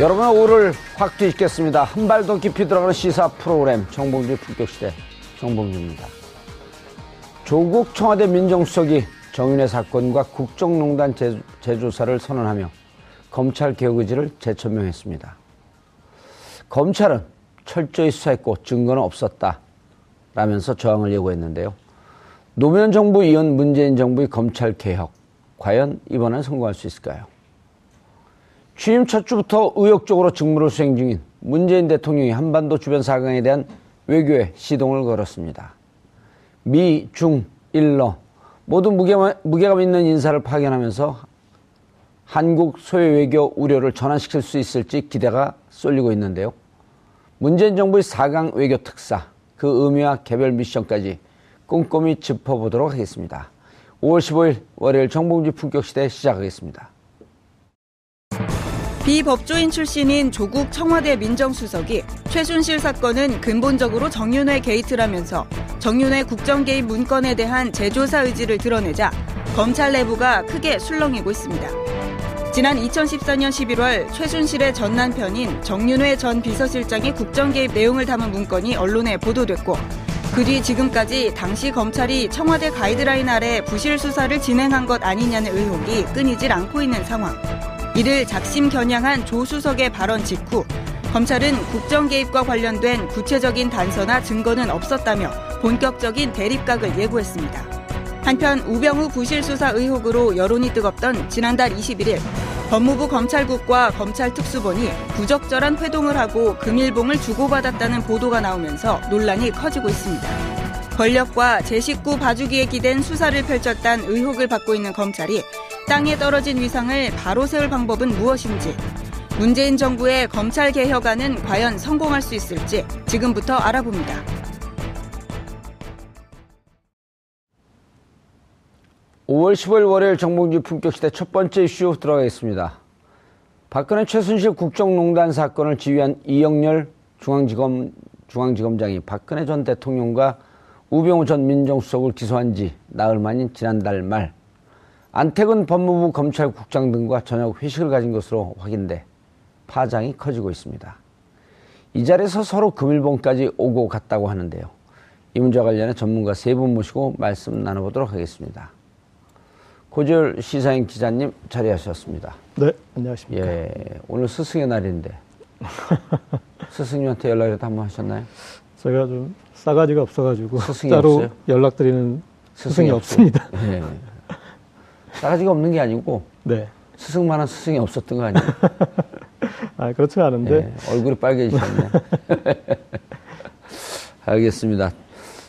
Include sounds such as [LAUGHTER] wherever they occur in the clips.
여러분의 오를 확 뒤집겠습니다. 한 발 더 깊이 들어가는 시사 프로그램 정봉주 품격시대 정봉주입니다. 조국 청와대 민정수석이 정윤회 사건과 국정농단 재조사를 선언하며 검찰 개혁 의지를 재천명했습니다. 검찰은 철저히 수사했고 증거는 없었다 라면서 저항을 예고했는데요. 노무현 정부 이은 문재인 정부의 검찰 개혁 과연 이번엔 성공할 수 있을까요? 취임 첫 주부터 의욕적으로 직무를 수행 중인 문재인 대통령이 한반도 주변 사강에 대한 외교에 시동을 걸었습니다. 미, 중, 일러 모두 무게감, 무게감 있는 인사를 파견하면서 한국 소외 외교 우려를 전환시킬 수 있을지 기대가 쏠리고 있는데요. 문재인 정부의 4강 외교 특사, 그 의미와 개별 미션까지 꼼꼼히 짚어보도록 하겠습니다. 5월 15일 월요일 정봉주 품격시대 시작하겠습니다. 비법조인 출신인 조국 청와대 민정수석이 최순실 사건은 근본적으로 정윤회 게이트라면서 정윤회 국정개입 문건에 대한 재조사 의지를 드러내자 검찰 내부가 크게 술렁이고 있습니다. 지난 2014년 11월 최순실의 전 남편인 정윤회 전 비서실장의 국정개입 내용을 담은 문건이 언론에 보도됐고 그 뒤 지금까지 당시 검찰이 청와대 가이드라인 아래 부실 수사를 진행한 것 아니냐는 의혹이 끊이질 않고 있는 상황. 이를 작심 겨냥한 조 수석의 발언 직후 검찰은 국정 개입과 관련된 구체적인 단서나 증거는 없었다며 본격적인 대립각을 예고했습니다. 한편 우병우 부실 수사 의혹으로 여론이 뜨겁던 지난달 21일 법무부 검찰국과 검찰 특수본이 부적절한 회동을 하고 금일봉을 주고받았다는 보도가 나오면서 논란이 커지고 있습니다. 권력과 제 식구 봐주기에 기댄 수사를 펼쳤다는 의혹을 받고 있는 검찰이 땅에 떨어진 위상을 바로 세울 방법은 무엇인지, 문재인 정부의 검찰 개혁안은 과연 성공할 수 있을지 지금부터 알아봅니다. (5월 15일) 월요일 정봉주 품격시대 첫 번째 이슈 들어가겠습니다. 박근혜 최순실 국정농단 사건을 지휘한 이영렬 중앙지검 중앙지검장이 박근혜 전 대통령과 우병우 전 민정수석을 기소한 지 나흘 만인 지난달 말 안택은 법무부 검찰국장 등과 저녁 회식을 가진 것으로 확인돼 파장이 커지고 있습니다. 이 자리에서 서로 금일봉까지 오고 갔다고 하는데요. 이 문제와 관련해 전문가 세 분 모시고 말씀 나눠보도록 하겠습니다. 고지열 시사인 기자님 자리하셨습니다. 네, 안녕하십니까. 예, 오늘 스승의 날인데 [LAUGHS] 스승님한테 연락이라도 한번 하셨나요? 제가 좀 싸가지가 없어가지고 스승이 따로 없어요? 연락드리는 스승이, 스승이? 없습니다. 예. 싸가지가 없는 게 아니고 네. 스승만한 스승이 없었던 거 아니에요? [LAUGHS] 아, 그렇진 않은데. 예, 얼굴이 빨개지셨네. [LAUGHS] 알겠습니다.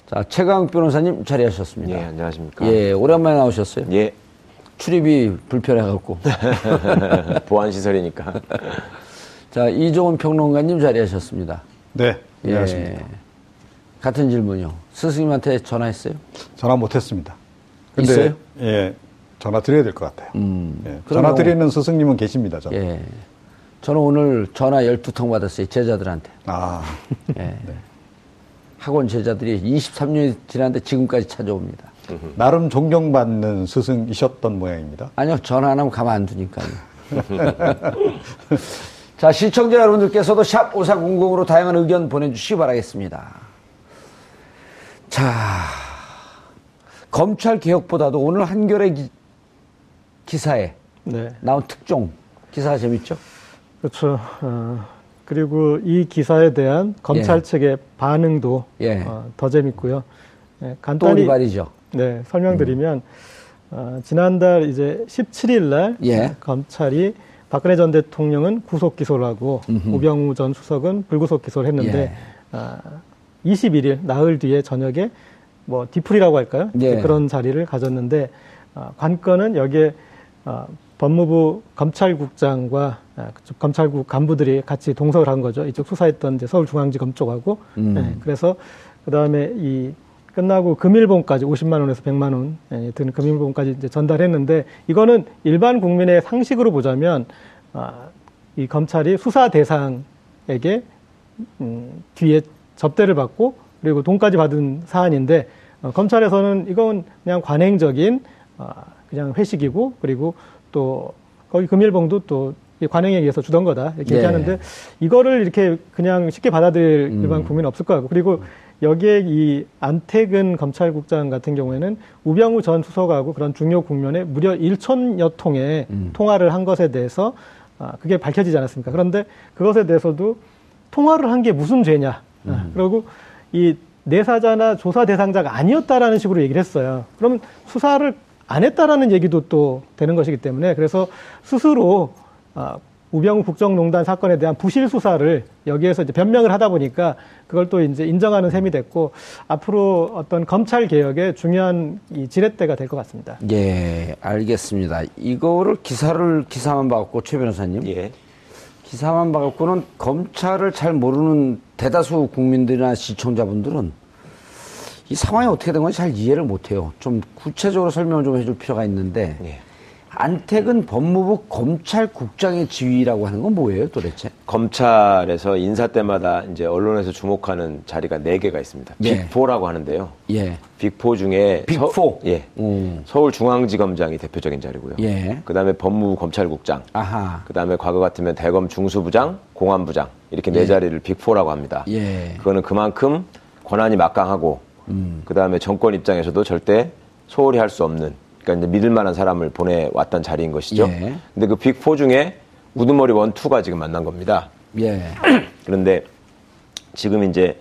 자, 최강 변호사님 자리하셨습니다. 예, 안녕하십니까. 예, 오랜만에 나오셨어요. 예, 출입이 불편해갖고. [LAUGHS] 보안시설이니까. 자, 이종훈 평론가님 자리하셨습니다. 네, 예. 안녕하십니까. 같은 질문이요. 스승님한테 전화했어요? 전화 못했습니다. 근데 있어요? 예, 전화 드려야 될 것 같아요. 음. 예, 전화 뭐- 드리는 스승님은 계십니다. 저는. 예. 저는 오늘 전화 12통 받았어요. 제자들한테. 아, [LAUGHS] 예. 학원 제자들이 23년이 지났는데 지금까지 찾아옵니다. 나름 존경받는 스승이셨던 모양입니다. 아니요, 전화 안 하면 가만 안 두니까요. [LAUGHS] 자, 시청자 여러분들께서도 샵 5400으로 다양한 의견 보내주시기 바라겠습니다. 자, 검찰 개혁보다도 오늘 한겨레 기, 기사에 네. 나온 특종 기사가 재밌죠? 그렇죠. 어, 그리고 이 기사에 대한 검찰 예. 측의 반응도 예. 어, 더 재밌고요. 예, 또 간단히 말이죠. 네, 설명드리면 어, 지난달 이제 17일 날 예. 검찰이 박근혜 전 대통령은 구속 기소를 하고 우병우 전 수석은 불구속 기소를 했는데 예. 아, 21일 나흘 뒤에 저녁에 뭐 디풀이라고 할까요? 예. 그런 자리를 가졌는데 아, 관건은 여기에 아, 법무부 검찰국장과 아, 그쪽 검찰국 간부들이 같이 동석을 한 거죠. 이쪽 수사했던 이제 서울중앙지검 쪽하고. 음. 네, 그래서 그 다음에 이 끝나고 금일봉까지 50만 원에서 100만 원 예, 드는 금일봉까지 이제 전달했는데 이거는 일반 국민의 상식으로 보자면 아, 이 검찰이 수사 대상에게 음, 뒤에 접대를 받고 그리고 돈까지 받은 사안인데 어, 검찰에서는 이건 그냥 관행적인 아, 그냥 회식이고 그리고 또 거기 금일봉도 또이 관행에 의해서 주던 거다 이렇게 예. 얘기하는데 이거를 이렇게 그냥 쉽게 받아들일 일반 국민은 없을 것 같고 그리고 여기에 이 안태근 검찰국장 같은 경우에는 우병우 전 수석하고 그런 중요 국면에 무려 1천여 통의 통화를 한 것에 대해서 아, 그게 밝혀지지 않았습니까? 그런데 그것에 대해서도 통화를 한 게 무슨 죄냐? 아, 그리고 이 내사자나 조사 대상자가 아니었다라는 식으로 얘기를 했어요. 그러면 수사를 안 했다라는 얘기도 또 되는 것이기 때문에 그래서 스스로 아, 우병우 국정농단 사건에 대한 부실 수사를 여기에서 이제 변명을 하다 보니까 그걸 또 이제 인정하는 셈이 됐고 앞으로 어떤 검찰 개혁의 중요한 이 지렛대가 될 것 같습니다. 예, 알겠습니다. 이거를 기사를 기사만 봐갖고 최 변호사님. 예. 기사만 봐갖고는 검찰을 잘 모르는 대다수 국민들이나 시청자분들은 이 상황이 어떻게 된 건지 잘 이해를 못해요. 좀 구체적으로 설명을 좀 해줄 필요가 있는데 예. 안택은 법무부 검찰국장의 지위라고 하는 건 뭐예요, 도대체? 검찰에서 인사 때마다 이제 언론에서 주목하는 자리가 네 개가 있습니다. 예. 빅4라고 하는데요. 예, 빅4 중에 빅4? 서, 예. 음. 서울중앙지검장이 대표적인 자리고요. 예. 그다음에 법무부 검찰국장. 아하, 그다음에 과거 같으면 대검 중수부장, 공안부장 이렇게 네 자리를 빅4라고 합니다. 예, 그거는 그만큼 권한이 막강하고 음. 그 다음에 정권 입장에서도 절대 소홀히 할 수 없는 그러니까 이제 믿을 만한 사람을 보내왔던 자리인 것이죠. 예. 근데 그 빅4 중에 우두머리 원, 투가 지금 만난 겁니다. 예, [CLEARS THROAT] 그런데 지금 이제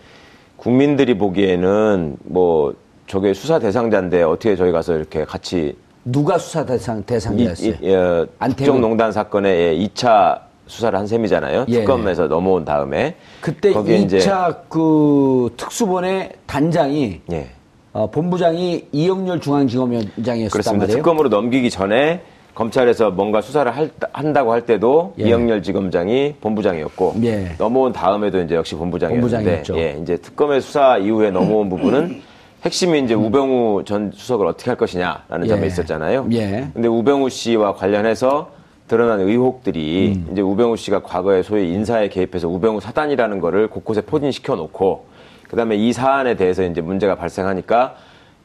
국민들이 보기에는 뭐 저게 수사 대상자인데 어떻게 저희 가서 이렇게 같이 누가 수사 대상 이, 대상자였어요? 이, 어, 안태근. 국정농단 사건의 2차 수사를 한 셈이잖아요. 예. 특검에서 넘어온 다음에 그때 거기에 2차 이제 그 특수본의 단장이 예. 어, 본부장이 이영렬 중앙지검장이었단 그렇습니다. 말이에요. 특검으로 넘기기 전에 검찰에서 뭔가 수사를 할- 한다고 할 때도 예. 이영렬 지검장이 본부장이었고 예. 넘어온 다음에도 이제 역시 본부장이었는데. 예, 이제 특검의 수사 이후에 넘어온 부분은 핵심이 이제 우병우 전 수석을 어떻게 할 것이냐라는 예. 점에 있었잖아요. 예. 근데 우병우 씨와 관련해서 드러난 의혹들이 음. 이제 우병우 씨가 과거에 소위 인사에 개입해서 우병우 사단이라는 거를 곳곳에 포진시켜 놓고 그다음에 이 사안에 대해서 이제 문제가 발생하니까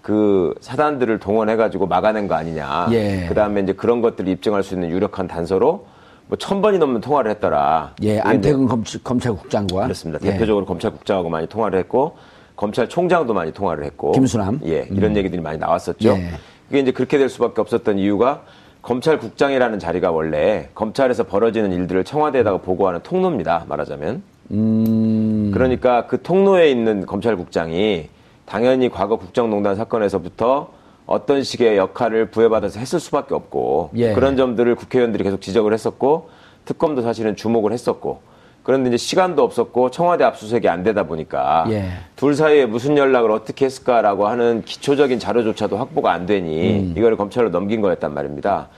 그 사단들을 동원해 가지고 막아낸 거 아니냐. 예. 그 다음에 이제 그런 것들을 입증할 수 있는 유력한 단서로 뭐 천 번이 넘는 통화를 했더라. 예, 안태근 검, 검찰국장과 그렇습니다. 예. 대표적으로 검찰국장하고 많이 통화를 했고 검찰총장도 많이 통화를 했고 김수남? 예 이런 얘기들이 많이 나왔었죠. 예. 그게 이제 그렇게 될 수밖에 없었던 이유가 검찰국장이라는 자리가 원래 검찰에서 벌어지는 일들을 청와대에다가 보고하는 통로입니다. 말하자면. 음, 그러니까 그 통로에 있는 검찰국장이 당연히 과거 국정농단 사건에서부터 어떤 식의 역할을 부여받아서 했을 수밖에 없고 예. 그런 점들을 국회의원들이 계속 지적을 했었고 특검도 사실은 주목을 했었고 그런데 이제 시간도 없었고 청와대 압수수색이 안 되다 보니까 예. 둘 사이에 무슨 연락을 어떻게 했을까라고 하는 기초적인 자료조차도 확보가 안 되니 음. 이거를 검찰로 넘긴 거였단 말입니다.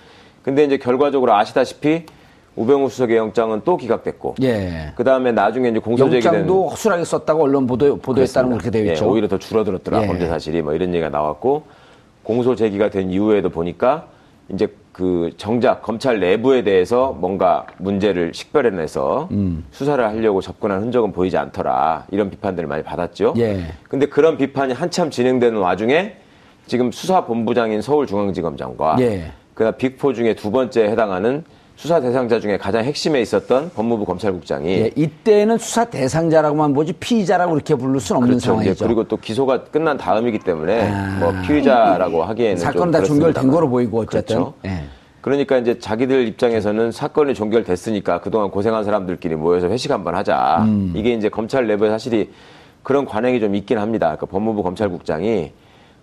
근데 이제 결과적으로 아시다시피 우병우 수석의 영장은 또 기각됐고 예. 그 다음에 나중에 이제 공소제기된 영장도 허술하게 썼다고 언론 보도, 보도했다는 건 그렇게 되어 예, 있죠. 오히려 더 줄어들었더라 예. 범죄 사실이 뭐 이런 얘기가 나왔고 공소 제기가 된 이후에도 보니까 이제 그 정작 검찰 내부에 대해서 뭔가 문제를 식별해내서 음. 수사를 하려고 접근한 흔적은 보이지 않더라 이런 비판들을 많이 받았죠. 예. 근데 그런 비판이 한참 진행되는 와중에 지금 수사본부장인 서울중앙지검장과 예. 그다음 빅포 중에 두 번째 해당하는 수사 대상자 중에 가장 핵심에 있었던 법무부 검찰국장이 예, 이때는 수사 대상자라고만 보지 피의자라고 그렇게 부를 수는 없는 그렇죠. 상황이죠. 그리고 또 기소가 끝난 다음이기 때문에 아. 뭐 피의자라고 하기에는 사건은 좀다 종결된 그렇습니다만. 거로 보이고 어쨌든. 그렇죠. 예. 그러니까 이제 자기들 입장에서는 사건이 종결됐으니까 그동안 고생한 사람들끼리 모여서 회식 한번 하자. 음. 이게 이제 검찰 내부에 사실이 그런 관행이 좀 있긴 합니다. 그러니까 법무부 검찰국장이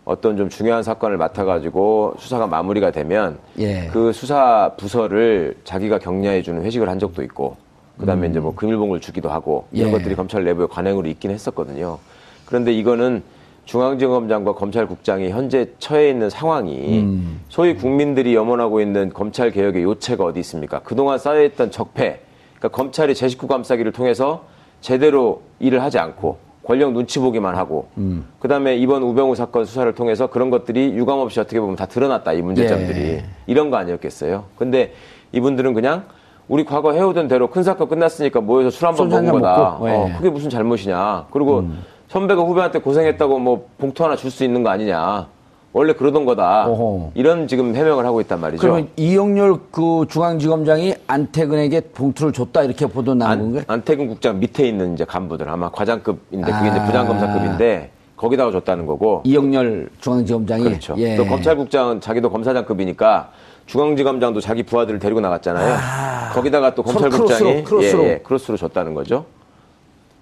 어떤 좀 중요한 사건을 맡아가지고 수사가 마무리가 되면 예. 그 수사 부서를 자기가 격려해주는 회식을 한 적도 있고 그다음에 이제 뭐 금일봉을 주기도 하고 이런 음. 예. 것들이 검찰 내부의 관행으로 있긴 했었거든요. 그런데 이거는 중앙지검장과 검찰국장이 현재 처해 있는 상황이 음. 소위 국민들이 염원하고 있는 검찰 개혁의 요체가 어디 있습니까? 그동안 쌓여있던 적폐, 그러니까 검찰이 제 식구 감싸기를 통해서 제대로 일을 하지 않고 권력 눈치 보기만 하고 음. 그다음에 이번 우병우 사건 수사를 통해서 그런 것들이 유감없이 어떻게 보면 다 드러났다 이 문제점들이 예. 이런 거 아니었겠어요. 근데 이분들은 그냥 우리 과거 해오던 대로 큰 사건 끝났으니까 모여서 술 한번 소주 먹은 거다. 먹고, 예. 음. 어, 그게 무슨 잘못이냐. 그리고 선배가 후배한테 고생했다고 뭐 봉투 하나 줄 수 있는 거 아니냐. 원래 그러던 거다. 어허. 이런 지금 해명을 하고 있단 말이죠. 그러면 이영렬 그 중앙지검장이 안태근에게 봉투를 줬다 이렇게 보도 나온 안, 건가요? 안태근 국장 밑에 있는 이제 간부들 아마 과장급인데 그게 이제 아. 부장검사급인데 거기다가 줬다는 거고. 이영렬 중앙지검장이 그렇죠. 예. 또 검찰국장은 자기도 검사장급이니까 중앙지검장도 자기 부하들을 데리고 나갔잖아요. 거기다가 또 검찰국장이 크로스로, 크로스로. 예, 예, 크로스로 줬다는 거죠.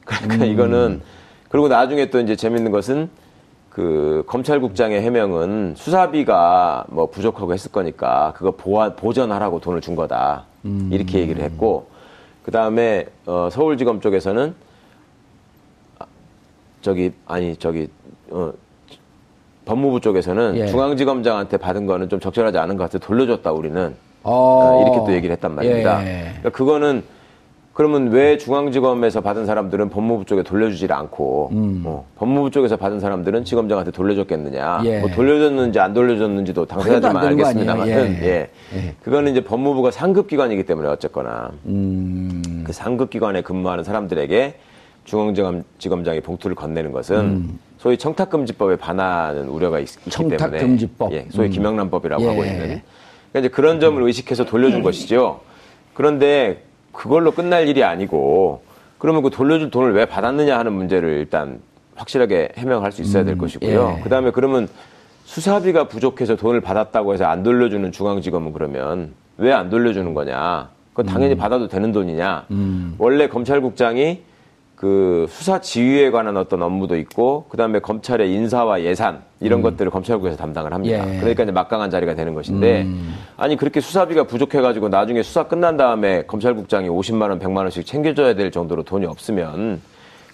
그러니까 이거는 그리고 나중에 또 이제 재밌는 것은 그 검찰국장의 해명은 수사비가 뭐 부족하고 했을 거니까 그거 보완 보전하라고 돈을 준 거다 이렇게 얘기를 했고 그 다음에 어, 서울지검 쪽에서는 아, 저기 아니 저기 어, 법무부 쪽에서는 예. 중앙지검장한테 받은 거는 좀 적절하지 않은 것 같아 돌려줬다 우리는 어. 어, 이렇게 또 얘기를 했단 말입니다. 예. 그러니까 그거는 그러면 왜 중앙지검에서 받은 사람들은 법무부 쪽에 돌려주질 않고 어, 법무부 쪽에서 받은 사람들은 지검장한테 돌려줬겠느냐? 음. 예. 뭐 돌려줬는지 안 돌려줬는지도 당사자들만 알겠습니다만은 아니에요? 예. 예. 그거는 이제 법무부가 상급 기관이기 때문에 어쨌거나 음. 그 상급 기관에 근무하는 사람들에게 중앙지검장이 봉투를 건네는 것은 소위 청탁금지법에 반하는 우려가 있, 기 때문에 음. 청탁금지법. 예, 소위 음. 김영란법이라고 예. 하고 있는 그러니까 이제 그런 점을 의식해서 돌려준 것이죠. 그런데 그걸로 끝날 일이 아니고 그러면 그 돌려줄 돈을 왜 받았느냐 하는 문제를 일단 확실하게 해명할 수 있어야 될 것이고요. 예. 그다음에 그러면 수사비가 부족해서 돈을 받았다고 해서 안 돌려주는 중앙지검은 그러면 왜 안 돌려주는 거냐? 그건 당연히 받아도 되는 돈이냐? 원래 검찰국장이 그 수사 지휘에 관한 어떤 업무도 있고 그다음에 검찰의 인사와 예산 이런 것들을 검찰국에서 담당을 합니다. 예. 그러니까 이제 막강한 자리가 되는 것인데 아니 그렇게 수사비가 부족해가지고 나중에 수사 끝난 다음에 검찰국장이 50만 원, 100만 원씩 챙겨줘야 될 정도로 돈이 없으면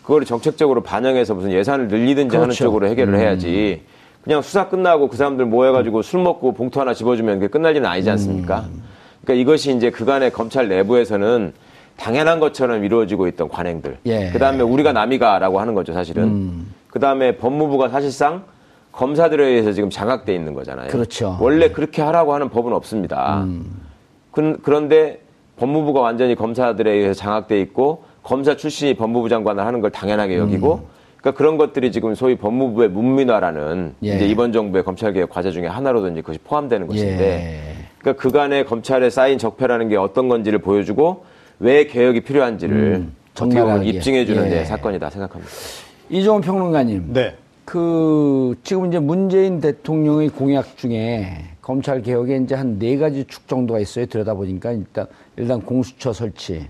그거를 정책적으로 반영해서 무슨 예산을 늘리든지 하는 그렇죠. 쪽으로 해결을 해야지. 그냥 수사 끝나고 그 사람들 모여가지고 술 먹고 봉투 하나 집어주면 그게 끝날 일은 아니지 않습니까? 그러니까 이것이 이제 그간의 검찰 내부에서는 당연한 것처럼 이루어지고 있던 관행들. 예. 그 다음에 우리가 남이가라고 하는 거죠, 사실은. 음. 그 다음에 법무부가 사실상 검사들에 의해서 지금 장악돼 있는 거잖아요. 그렇죠. 원래 그렇게 하라고 하는 법은 없습니다. 그, 그런데 법무부가 완전히 검사들에 의해서 장악돼 있고 검사 출신이 법무부 장관을 하는 걸 당연하게 여기고 그러니까 그런 것들이 지금 소위 법무부의 문민화라는 예. 이제 이번 정부의 검찰 개혁 과제 중에 하나로도 이제 그것이 포함되는 것인데 예. 그러니까 그간의 검찰에 쌓인 적폐라는 게 어떤 건지를 보여주고 왜 개혁이 필요한지를 어떻게 보면 적나라하게. 입증해 주는 예. 네, 사건이다 생각합니다. 이종훈 평론가님. 네. 그 지금 이제 문재인 대통령의 공약 중에 검찰 개혁에 이제 한 네 가지 축 정도가 있어요. 들여다 보니까 일단 일단 공수처 설치,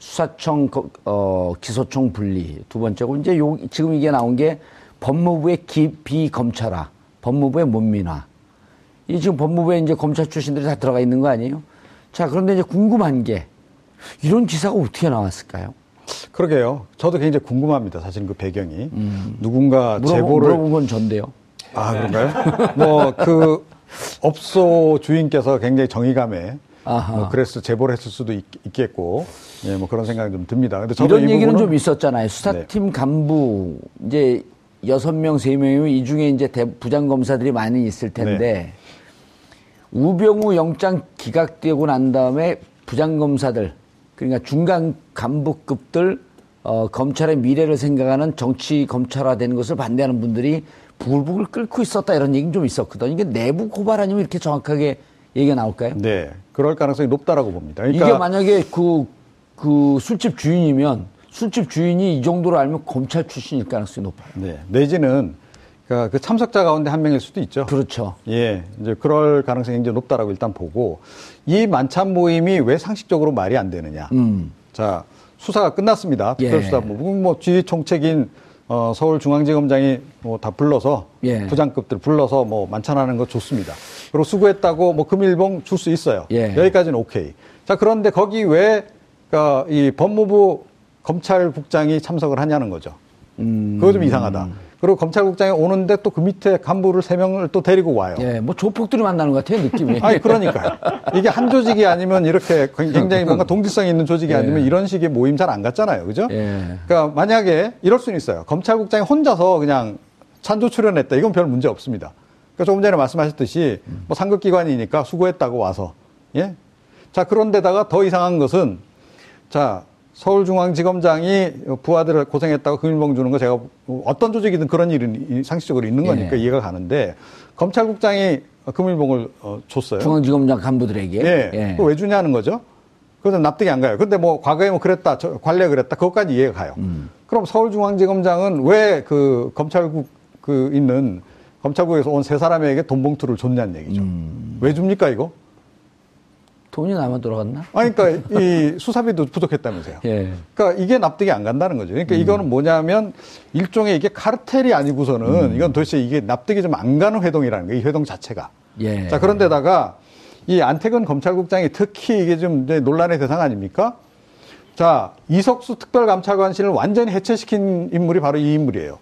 수사청 거- 어, 기소청 분리 두 번째고 이제 요 지금 이게 나온 게 법무부의 기, 비검찰화, 법무부의 문민화. 이 지금 법무부에 이제 검찰 출신들이 다 들어가 있는 거 아니에요? 자 그런데 이제 궁금한 게 이런 기사가 어떻게 나왔을까요? 그러게요. 저도 굉장히 궁금합니다. 사실 그 배경이 누군가 물어보, 제보를 물어본 건 전데요. 아 그런가요? 뭐 그 업소 주인께서 굉장히 정의감에 아하. 뭐 그래서 제보를 했을 수도 있, 겠고 예, 뭐 그런 생각이 좀 듭니다. 근데 저도 이런 이 얘기는 좀 있었잖아요. 수사팀 간부 이제 여섯 명, 세 명이면 이 중에 이제 대- 부장 검사들이 많이 있을 텐데 네. 우병우 영장 기각되고 난 다음에 부장 검사들 그러니까 중간 간부급들 어, 검찰의 미래를 생각하는 정치 검찰화 되는 것을 반대하는 분들이 부글부글 끓고 있었다 이런 얘기는 좀 있었거든. 이게 내부 고발 아니면 이렇게 정확하게 얘기가 나올까요? 네, 그럴 가능성이 높다라고 봅니다. 그러니까 이게 만약에 그, 그 술집 주인이면 술집 주인이 이 정도로 알면 검찰 출신일 가능성이 높아요. 네, 내지는 그러니까 그 참석자 가운데 한 명일 수도 있죠. 그렇죠. 예, 이제 그럴 가능성이 굉장히 높다라고 일단 보고 이 만찬 모임이 왜 상식적으로 말이 안 되느냐. 음. 자, 수사가 끝났습니다. 예. 특별수사부. 뭐 지휘 총책인 어, 서울중앙지검장이 뭐 다 불러서 예. 부장급들 불러서 뭐 만찬하는 거 좋습니다. 그리고 수고했다고 뭐 금일봉 줄 수 있어요. 예. 여기까지는 오케이. 자 그런데 거기 왜 그러니까 이 법무부 검찰국장이 참석을 하냐는 거죠. 음. 그거 좀 이상하다. 그리고 검찰국장이 오는데 또 그 밑에 간부를 세 명을 또 데리고 와요. 예, 뭐 조폭들이 만나는 것 같아요, 느낌이. 아니 그러니까요. 이게 한 조직이 아니면 이렇게 굉장히 뭔가 동질성 있는 조직이 예. 아니면 이런 식의 모임 잘 안 갔잖아요, 그죠? 예. 그러니까 만약에 이럴 수는 있어요. 검찰국장이 혼자서 그냥 찬조 출연했다. 이건 별 문제 없습니다. 그러니까 조금 전에 말씀하셨듯이 뭐 상급기관이니까 수고했다고 와서 예. 자 그런데다가 더 이상한 것은 자 서울중앙지검장이 부하들을 고생했다고 금일봉 주는 거 제가 어떤 조직이든 그런 일은 상식적으로 있는 거니까 예. 이해가 가는데 검찰국장이 금일봉을 어, 줬어요. 중앙지검장 간부들에게. 예. 그거 왜 주냐는 거죠. 그것은 납득이 안 가요. 근데 뭐 과거에 뭐 그랬다, 저, 관례 그랬다, 그것까지 이해가 가요. 음. 그럼 서울중앙지검장은 왜 그 검찰국 그 있는 검찰국에서 온 세 사람에게 돈 봉투를 줬냐는 얘기죠. 음. 왜 줍니까 이거? 돈이 남아 돌아갔나? 아니, 그러니까 이 수사비도 부족했다면서요. 예. 그러니까 이게 납득이 안 간다는 거죠. 그러니까 이거는 뭐냐면 일종의 이게 카르텔이 아니고서는 이건 도대체 이게 납득이 좀 안 가는 회동이라는 거예요. 이 회동 자체가. 예. 자, 그런데다가 이 안태근 검찰국장이 특히 이게 좀 논란의 대상 아닙니까? 자, 이석수 특별감찰관실을 완전히 해체시킨 인물이 바로 이 인물이에요.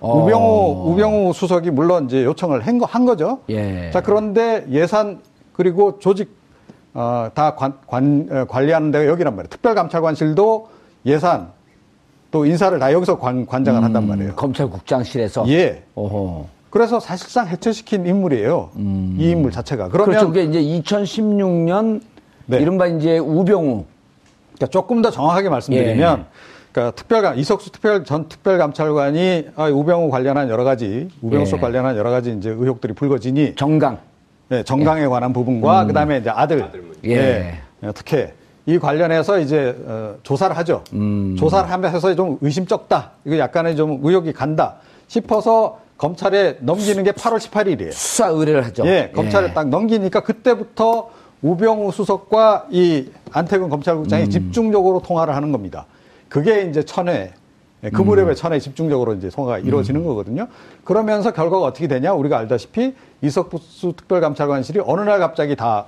어. 우병우, 우병우 수석이 물론 이제 요청을 한, 거, 한 거죠. 예. 자, 그런데 예산 그리고 조직, 어, 다 관, 관, 어, 관리하는 데가 여기란 말이에요. 특별감찰관실도 예산 또 인사를 다 여기서 관, 관장을 한단 말이에요. 음, 검찰국장실에서. 예. 오호. 그래서 사실상 해체시킨 인물이에요. 이 인물 자체가. 그러면 그렇죠. 그게 이제 2016년 네. 이른바 이제 우병우. 그러니까 조금 더 정확하게 말씀드리면, 예. 그러니까 특별감 이석수 특별 전 특별감찰관이 아, 우병우 관련한 여러 가지 우병우 수 예. 관련한 여러 가지 이제 의혹들이 불거지니 정강. 예, 정강에 관한 부분과 그다음에 이제 아들, 예. 예, 특혜 이 관련해서 이제 어, 조사를 하죠. 음. 조사를 하면서 좀 의심쩍다. 이거 약간의 좀 의혹이 간다 싶어서 검찰에 넘기는 게 8월 18일이에요. 수사 의뢰를 하죠. 예, 검찰에 딱 넘기니까 그때부터 우병우 수석과 이 안태근 검찰국장이 음. 집중적으로 통화를 하는 겁니다. 그게 이제 천회, 예, 그 음. 무렵에 천회 집중적으로 이제 통화가 이루어지는 거거든요. 그러면서 결과가 어떻게 되냐? 우리가 알다시피 이석수 특별감찰관실이 어느 날 갑자기 다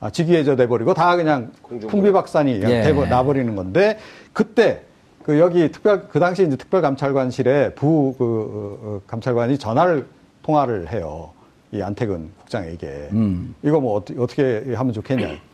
아, 직위해져 돼버리고 다 그냥 풍비박산이 예. 돼버- 나버리는 건데 그때 그 여기 특별 그 당시 이제 특별감찰관실에 부그 감찰관이 전화를 통화를 해요. 이 안태근 국장에게 음. 이거 뭐 어떻게, 어떻게 하면 좋겠냐. [CLEARS THROAT]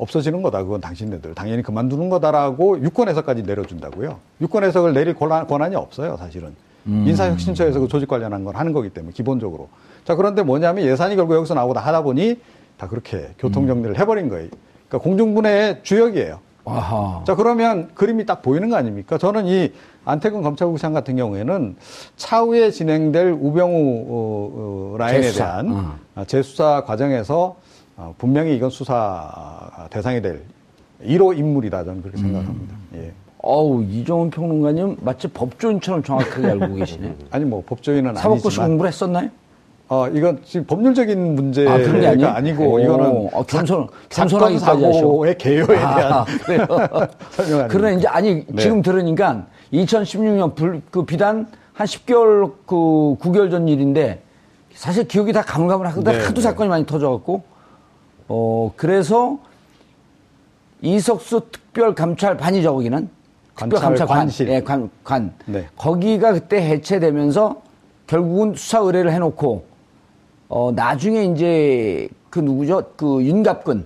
없어지는 거다. 그건 당신네들 당연히 그만두는 거다라고 유권 해석까지 내려준다고요. 유권 해석을 내릴 권한, 권한이 없어요, 사실은. 음. 인사혁신처에서 그 조직 관련한 걸 하는 거기 때문에 기본적으로. 자 그런데 뭐냐면 예산이 결국 여기서 나오다 하다 보니 다 그렇게 교통 정리를 해버린 거예요. 그러니까 공중분해의 주역이에요. 아하. 자 그러면 그림이 딱 보이는 거 아닙니까? 저는 이 안태근 검찰국장 같은 경우에는 차후에 진행될 우병우 어, 어, 라인에 재수사. 대한 어. 아, 재수사 과정에서 어, 분명히 이건 수사 대상이 될 1호 인물이다 저는 그렇게 생각합니다. 예. 어우, 이종훈 평론가님 마치 법조인처럼 정확하게 알고 [LAUGHS] 계시네. 아니 뭐 법조인은 사법고시 아니지만 공부를 했었나요? 어 이건 지금 법률적인 문제가 아? 아니고 오, 이거는 어, 겸손- 하셔. 사고의 개요에 아, 대한 그래요? [LAUGHS] 설명? 그러네, 이제, 아니, 네. 지금 들으니까 2016년 불, 그 비단 한 10개월 그 9개월 전 일인데 사실 기억이 다 가물가물하거든. 네, 하도 네. 사건이 많이 터져갖고. 어, 그래서 이석수 특별감찰반이죠, 거기는. 감찰관실. 예, 관, 관. 네. 거기가 그때 해체되면서 결국은 수사 의뢰를 해놓고, 어, 나중에 이제 그 누구죠? 그 윤갑근.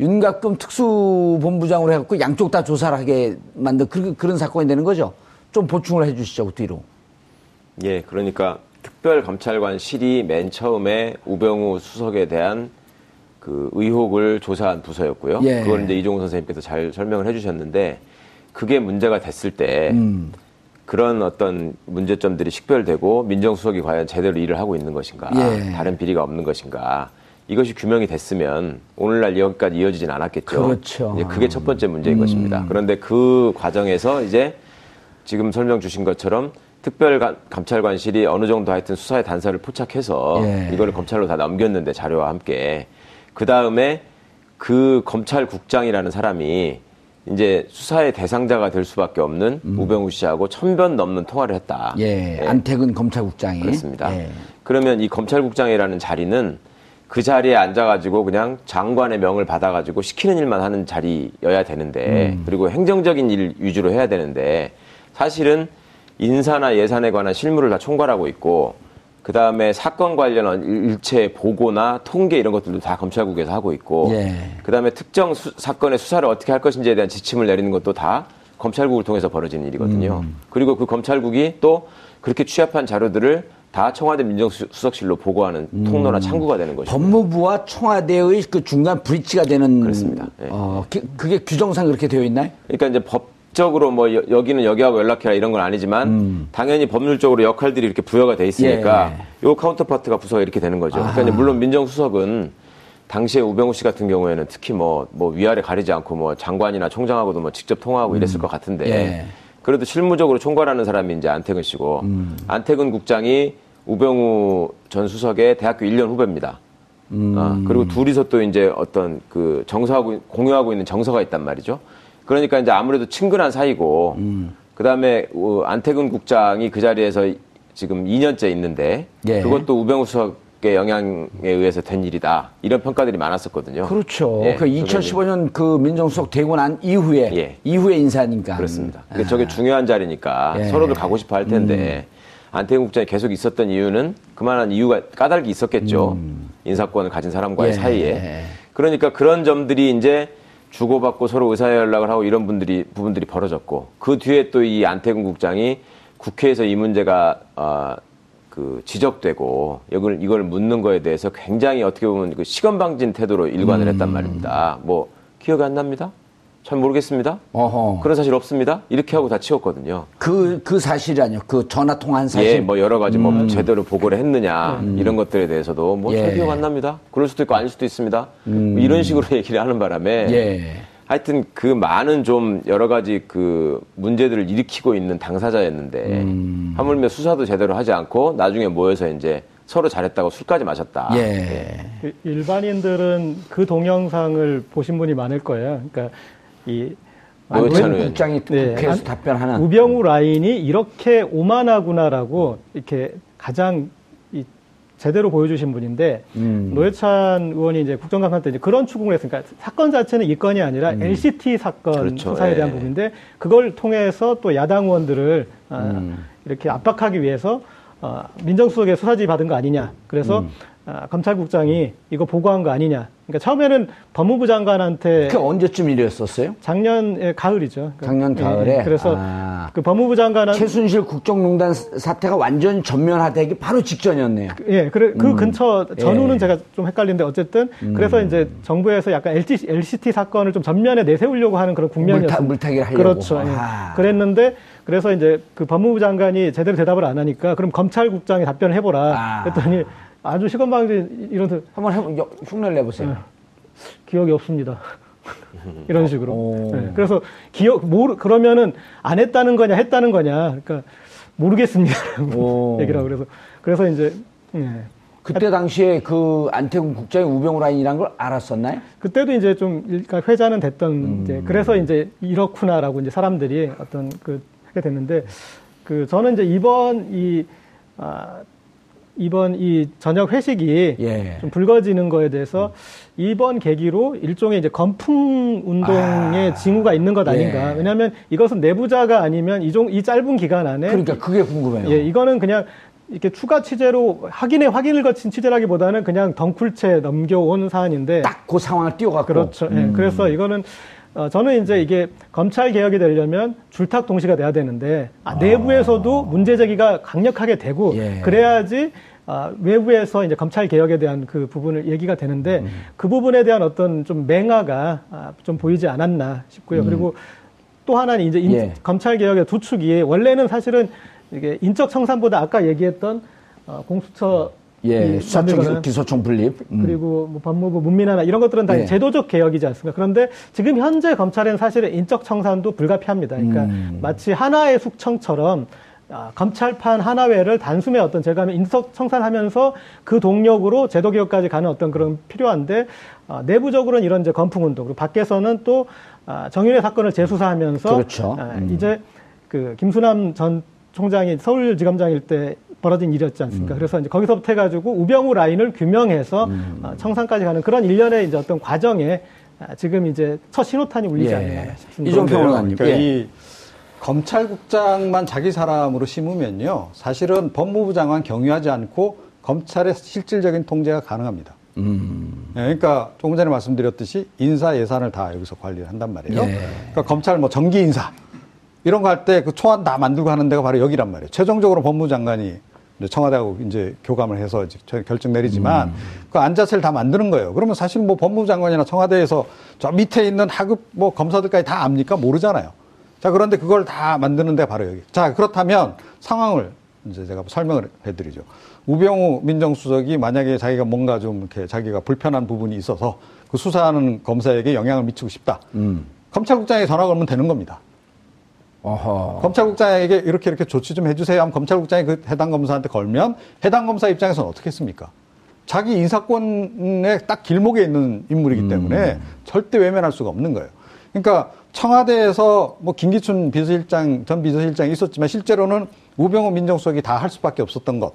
윤갑근 특수본부장으로 해갖고 양쪽 다 조사를 하게 만든 그런, 그런 사건이 되는 거죠. 좀 보충을 해 주시죠, 그 뒤로. 예, 그러니까 특별감찰관실이 맨 처음에 우병우 수석에 대한 그 의혹을 조사한 부서였고요. 예. 그걸 이제 이종훈 선생님께서 잘 설명을 해주셨는데 그게 문제가 됐을 때 음. 그런 어떤 문제점들이 식별되고 민정수석이 과연 제대로 일을 하고 있는 것인가, 예. 다른 비리가 없는 것인가. 이것이 규명이 됐으면 오늘날 여기까지 이어지진 않았겠죠. 그렇죠. 이제 그게 첫 번째 문제인 것입니다. 그런데 그 과정에서 이제 지금 설명 주신 것처럼 특별감찰관실이 어느 정도 하여튼 수사의 단서를 포착해서 예. 이거를 검찰로 다 넘겼는데 자료와 함께 그 다음에 그 검찰국장이라는 사람이 이제 수사의 대상자가 될 수밖에 없는 음. 우병우 씨하고 천변 넘는 통화를 했다. 예, 안태근 검찰국장이 그렇습니다. 예. 그러면 이 검찰국장이라는 자리는 그 자리에 앉아가지고 그냥 장관의 명을 받아가지고 시키는 일만 하는 자리여야 되는데 음. 그리고 행정적인 일 위주로 해야 되는데 사실은 인사나 예산에 관한 실무를 다 총괄하고 있고 그 다음에 사건 관련 일체 보고나 통계 이런 것들도 다 검찰국에서 하고 있고 예. 그 다음에 특정 수- 사건의 수사를 어떻게 할 것인지에 대한 지침을 내리는 것도 다 검찰국을 통해서 벌어지는 일이거든요. 음. 그리고 그 검찰국이 또 그렇게 취합한 자료들을 다 청와대 민정수석실로 보고하는 음. 통로나 창구가 되는 것이죠. 법무부와 청와대의 그 중간 브릿지가 되는 그렇습니다. 예. 어, 기- 그게 규정상 그렇게 되어 있나요? 그러니까 이제 법 적으로 뭐 여- 여기는 여기하고 연락해라 이런 건 아니지만 당연히 법률적으로 역할들이 이렇게 부여가 돼 있으니까 음. 예. 요 카운터파트가 부서가 이렇게 되는 거죠. 그러니까 이제 물론 민정수석은 당시에 우병우 씨 같은 경우에는 특히 뭐, 뭐 위아래 가리지 않고 뭐 장관이나 총장하고도 뭐 직접 통화하고 이랬을 것 같은데 예. 그래도 실무적으로 총괄하는 사람이 이제 안태근 씨고 음. 안태근 국장이 우병우 전 수석의 대학교 1년 후배입니다. 음. 아, 그리고 둘이서 또 이제 어떤 그 정서하고 공유하고 있는 정서가 있단 말이죠. 그러니까 이제 아무래도 친근한 사이고 음. 그다음에 어, 안태근 국장이 그 자리에서 지금 2년째 있는데 예. 그것도 우병우 수석의 영향에 의해서 된 일이다. 이런 평가들이 많았었거든요. 그렇죠. 예, 그 2015년 그 민정수석 되고 난 이후에 예. 이후의 인사니까. 그렇습니다. 그게 저게 중요한 자리니까 예. 음. 서로들 가고 싶어 할 텐데 안태근 국장이 계속 있었던 이유는 그만한 이유가 까닭이 있었겠죠. 인사권을 가진 사람과의 음. 예. 사이에. 그러니까 그런 점들이 이제 주고받고 서로 의사 연락을 하고 이런 분들이 부분들이 벌어졌고 그 뒤에 또 이 안태근 국장이 국회에서 이 문제가 아, 그 지적되고 이걸 이걸 묻는 거에 대해서 굉장히 어떻게 보면 그 시건방진 태도로 일관을 했단 음. 말입니다. 뭐 기억이 안 납니다. 잘 모르겠습니다. 어허. 그런 사실 없습니다. 이렇게 하고 다 치웠거든요. 그, 그 사실이 아니요. 그 전화 통화한 사실. 예, 뭐 여러 가지 뭐 제대로 보고를 했느냐 이런 것들에 대해서도 뭐잘 예. 기억 안 납니다. 그럴 수도 있고 아닐 수도 있습니다. 뭐 이런 식으로 [LAUGHS] 얘기를 하는 바람에 예. 하여튼 그 많은 좀 여러 가지 그 문제들을 일으키고 있는 당사자였는데 하물며 수사도 제대로 하지 않고 나중에 모여서 이제 서로 잘했다고 술까지 마셨다. 예. 그 일반인들은 그 동영상을 보신 분이 많을 거예요. 그러니까 이 노회찬. 국장이 네. 국회에서 안- 답변하는. 우병우 라인이 이렇게 오만하구나라고 이렇게 가장 이 제대로 보여주신 분인데 음. 노회찬 의원이 이제 국정감사 때 이제 그런 추궁을 했으니까 사건 자체는 이 건이 아니라 LCT 사건 그렇죠. 수사에 대한 예. 부분인데 그걸 통해서 또 야당 의원들을 아, 이렇게 압박하기 위해서 아, 민정수석의 수사지 받은 거 아니냐. 그래서 아, 검찰국장이 이거 보고한 거 아니냐. 그러니까 처음에는 법무부 장관한테 그 언제쯤 일이었었어요? 작년 가을이죠. 그러니까 작년 예, 가을에? 그래서 아. 그 법무부 장관은 최순실 국정농단 사태가 완전 전면화되기 바로 직전이었네요. 예, 그래, 그 근처 전후는 음. 예. 음. 제가 좀 헷갈리는데 어쨌든 그래서 이제 정부에서 약간 LCT, LCT 사건을 좀 전면에 내세우려고 하는 그런 국면이었어요. 물타- 물타기를 하려고. 그렇죠. 예. 아. 그랬는데 그래서 이제 그 법무부 장관이 제대로 대답을 안 하니까 그럼 검찰국장이 답변을 해보라. 아. 그랬더니 아주 시건방진 이런 데 한번 해보, 여- 흉내를 내보세요. 기억이 없습니다. [LAUGHS] 이런 식으로. 오. 예, 그래서 기억 모르 그러면은 안 했다는 거냐 했다는 거냐. 그러니까 모르겠습니다라고 [LAUGHS] 오. 얘기를 하고 그래서 그래서 이제 예. 그때 당시에 그 안태근 국장이 우병우 라인이라는 걸 알았었나요? 그때도 이제 좀 일까 회자는 됐던 음. 이제 그래서 이제 이렇구나라고 이제 사람들이 어떤 그 하게 됐는데 그 저는 이제 이번 이 아, 이번 이 저녁 회식이 예. 좀 불거지는 거에 대해서 이번 계기로 일종의 이제 건풍 운동의 아. 징후가 있는 것 아닌가. 예. 왜냐하면 이것은 내부자가 아니면 이종 이 짧은 기간 안에 그러니까 그게 궁금해요. 예, 이거는 그냥 이렇게 추가 취재로 확인에 확인을 거친 취재라기보다는 그냥 덩쿨채 넘겨온 사안인데 딱 그 상황을 띄워갖고. 그렇죠. 예, 그래서 이거는 어, 저는 이제 이게 검찰 개혁이 되려면 줄탁 동시가 돼야 되는데 아, 내부에서도 문제 제기가 강력하게 되고 예. 그래야지 아, 외부에서 이제 검찰 개혁에 대한 그 부분을 얘기가 되는데 음. 그 부분에 대한 어떤 좀 맹아가 아, 좀 보이지 않았나 싶고요. 그리고 또 하나는 이제 인- 음. 예. 검찰 개혁의 두 축이 원래는 사실은 이게 인적 청산보다 아까 얘기했던 어, 공수처 예, 이 수사청 기소, 기소청 분립. 음. 그리고 뭐 법무부 문민화나 이런 것들은 다 예. 제도적 개혁이지 않습니까? 그런데 지금 현재 검찰은 사실은 인적 청산도 불가피합니다. 그러니까 음. 마치 하나의 숙청처럼 아, 검찰판 하나회를 단숨에 어떤 제가 인석 청산하면서 그 동력으로 제도 개혁까지 가는 어떤 그런 필요한데 아, 내부적으로는 이런 이제 건풍 운동 그리고 밖에서는 또 아, 정윤회 사건을 재수사하면서 그렇죠. 아, 음. 이제 그 김수남 전 총장이 서울지검장일 때 벌어진 일이었지 않습니까? 그래서 이제 거기서부터 해가지고 우병우 라인을 규명해서 어, 청산까지 가는 그런 일련의 이제 어떤 과정에 아, 지금 이제 첫 신호탄이 울리지 예. 않나 싶습니다. 이종평 의원님. 그러니까 예. 이 검찰국장만 자기 사람으로 심으면요, 사실은 법무부 장관 경유하지 않고 검찰의 실질적인 통제가 가능합니다. 음. 예, 그러니까 조금 전에 말씀드렸듯이 인사 예산을 다 여기서 관리를 한단 말이에요. 예. 그러니까 검찰 뭐 정기 인사 이런 거 할 때 그 초안 다 만들고 하는 데가 바로 여기란 말이에요. 최종적으로 법무부 장관이 이제 청와대하고 이제 교감을 해서 이제 결정 내리지만 음. 그 안자체를 다 만드는 거예요. 그러면 사실 뭐 법무부 장관이나 청와대에서 저 밑에 있는 하급 뭐 검사들까지 다 압니까? 모르잖아요. 자, 그런데 그걸 다 만드는 데 바로 여기. 자, 그렇다면 상황을 이제 제가 설명을 해드리죠. 우병우 민정수석이 만약에 자기가 뭔가 좀 이렇게 자기가 불편한 부분이 있어서 그 수사하는 검사에게 영향을 미치고 싶다. 음. 검찰국장에게 전화 걸면 되는 겁니다. 어허. 검찰국장에게 이렇게 이렇게 조치 좀 해주세요 하면 검찰국장이 그 해당 검사한테 걸면 해당 검사 입장에서는 어떻게 했습니까? 자기 인사권의 딱 길목에 있는 인물이기 때문에 절대 외면할 수가 없는 거예요. 그러니까 청와대에서 뭐 김기춘 비서실장 전 비서실장이 있었지만 실제로는 우병우 민정수석이 다 할 수밖에 없었던 것.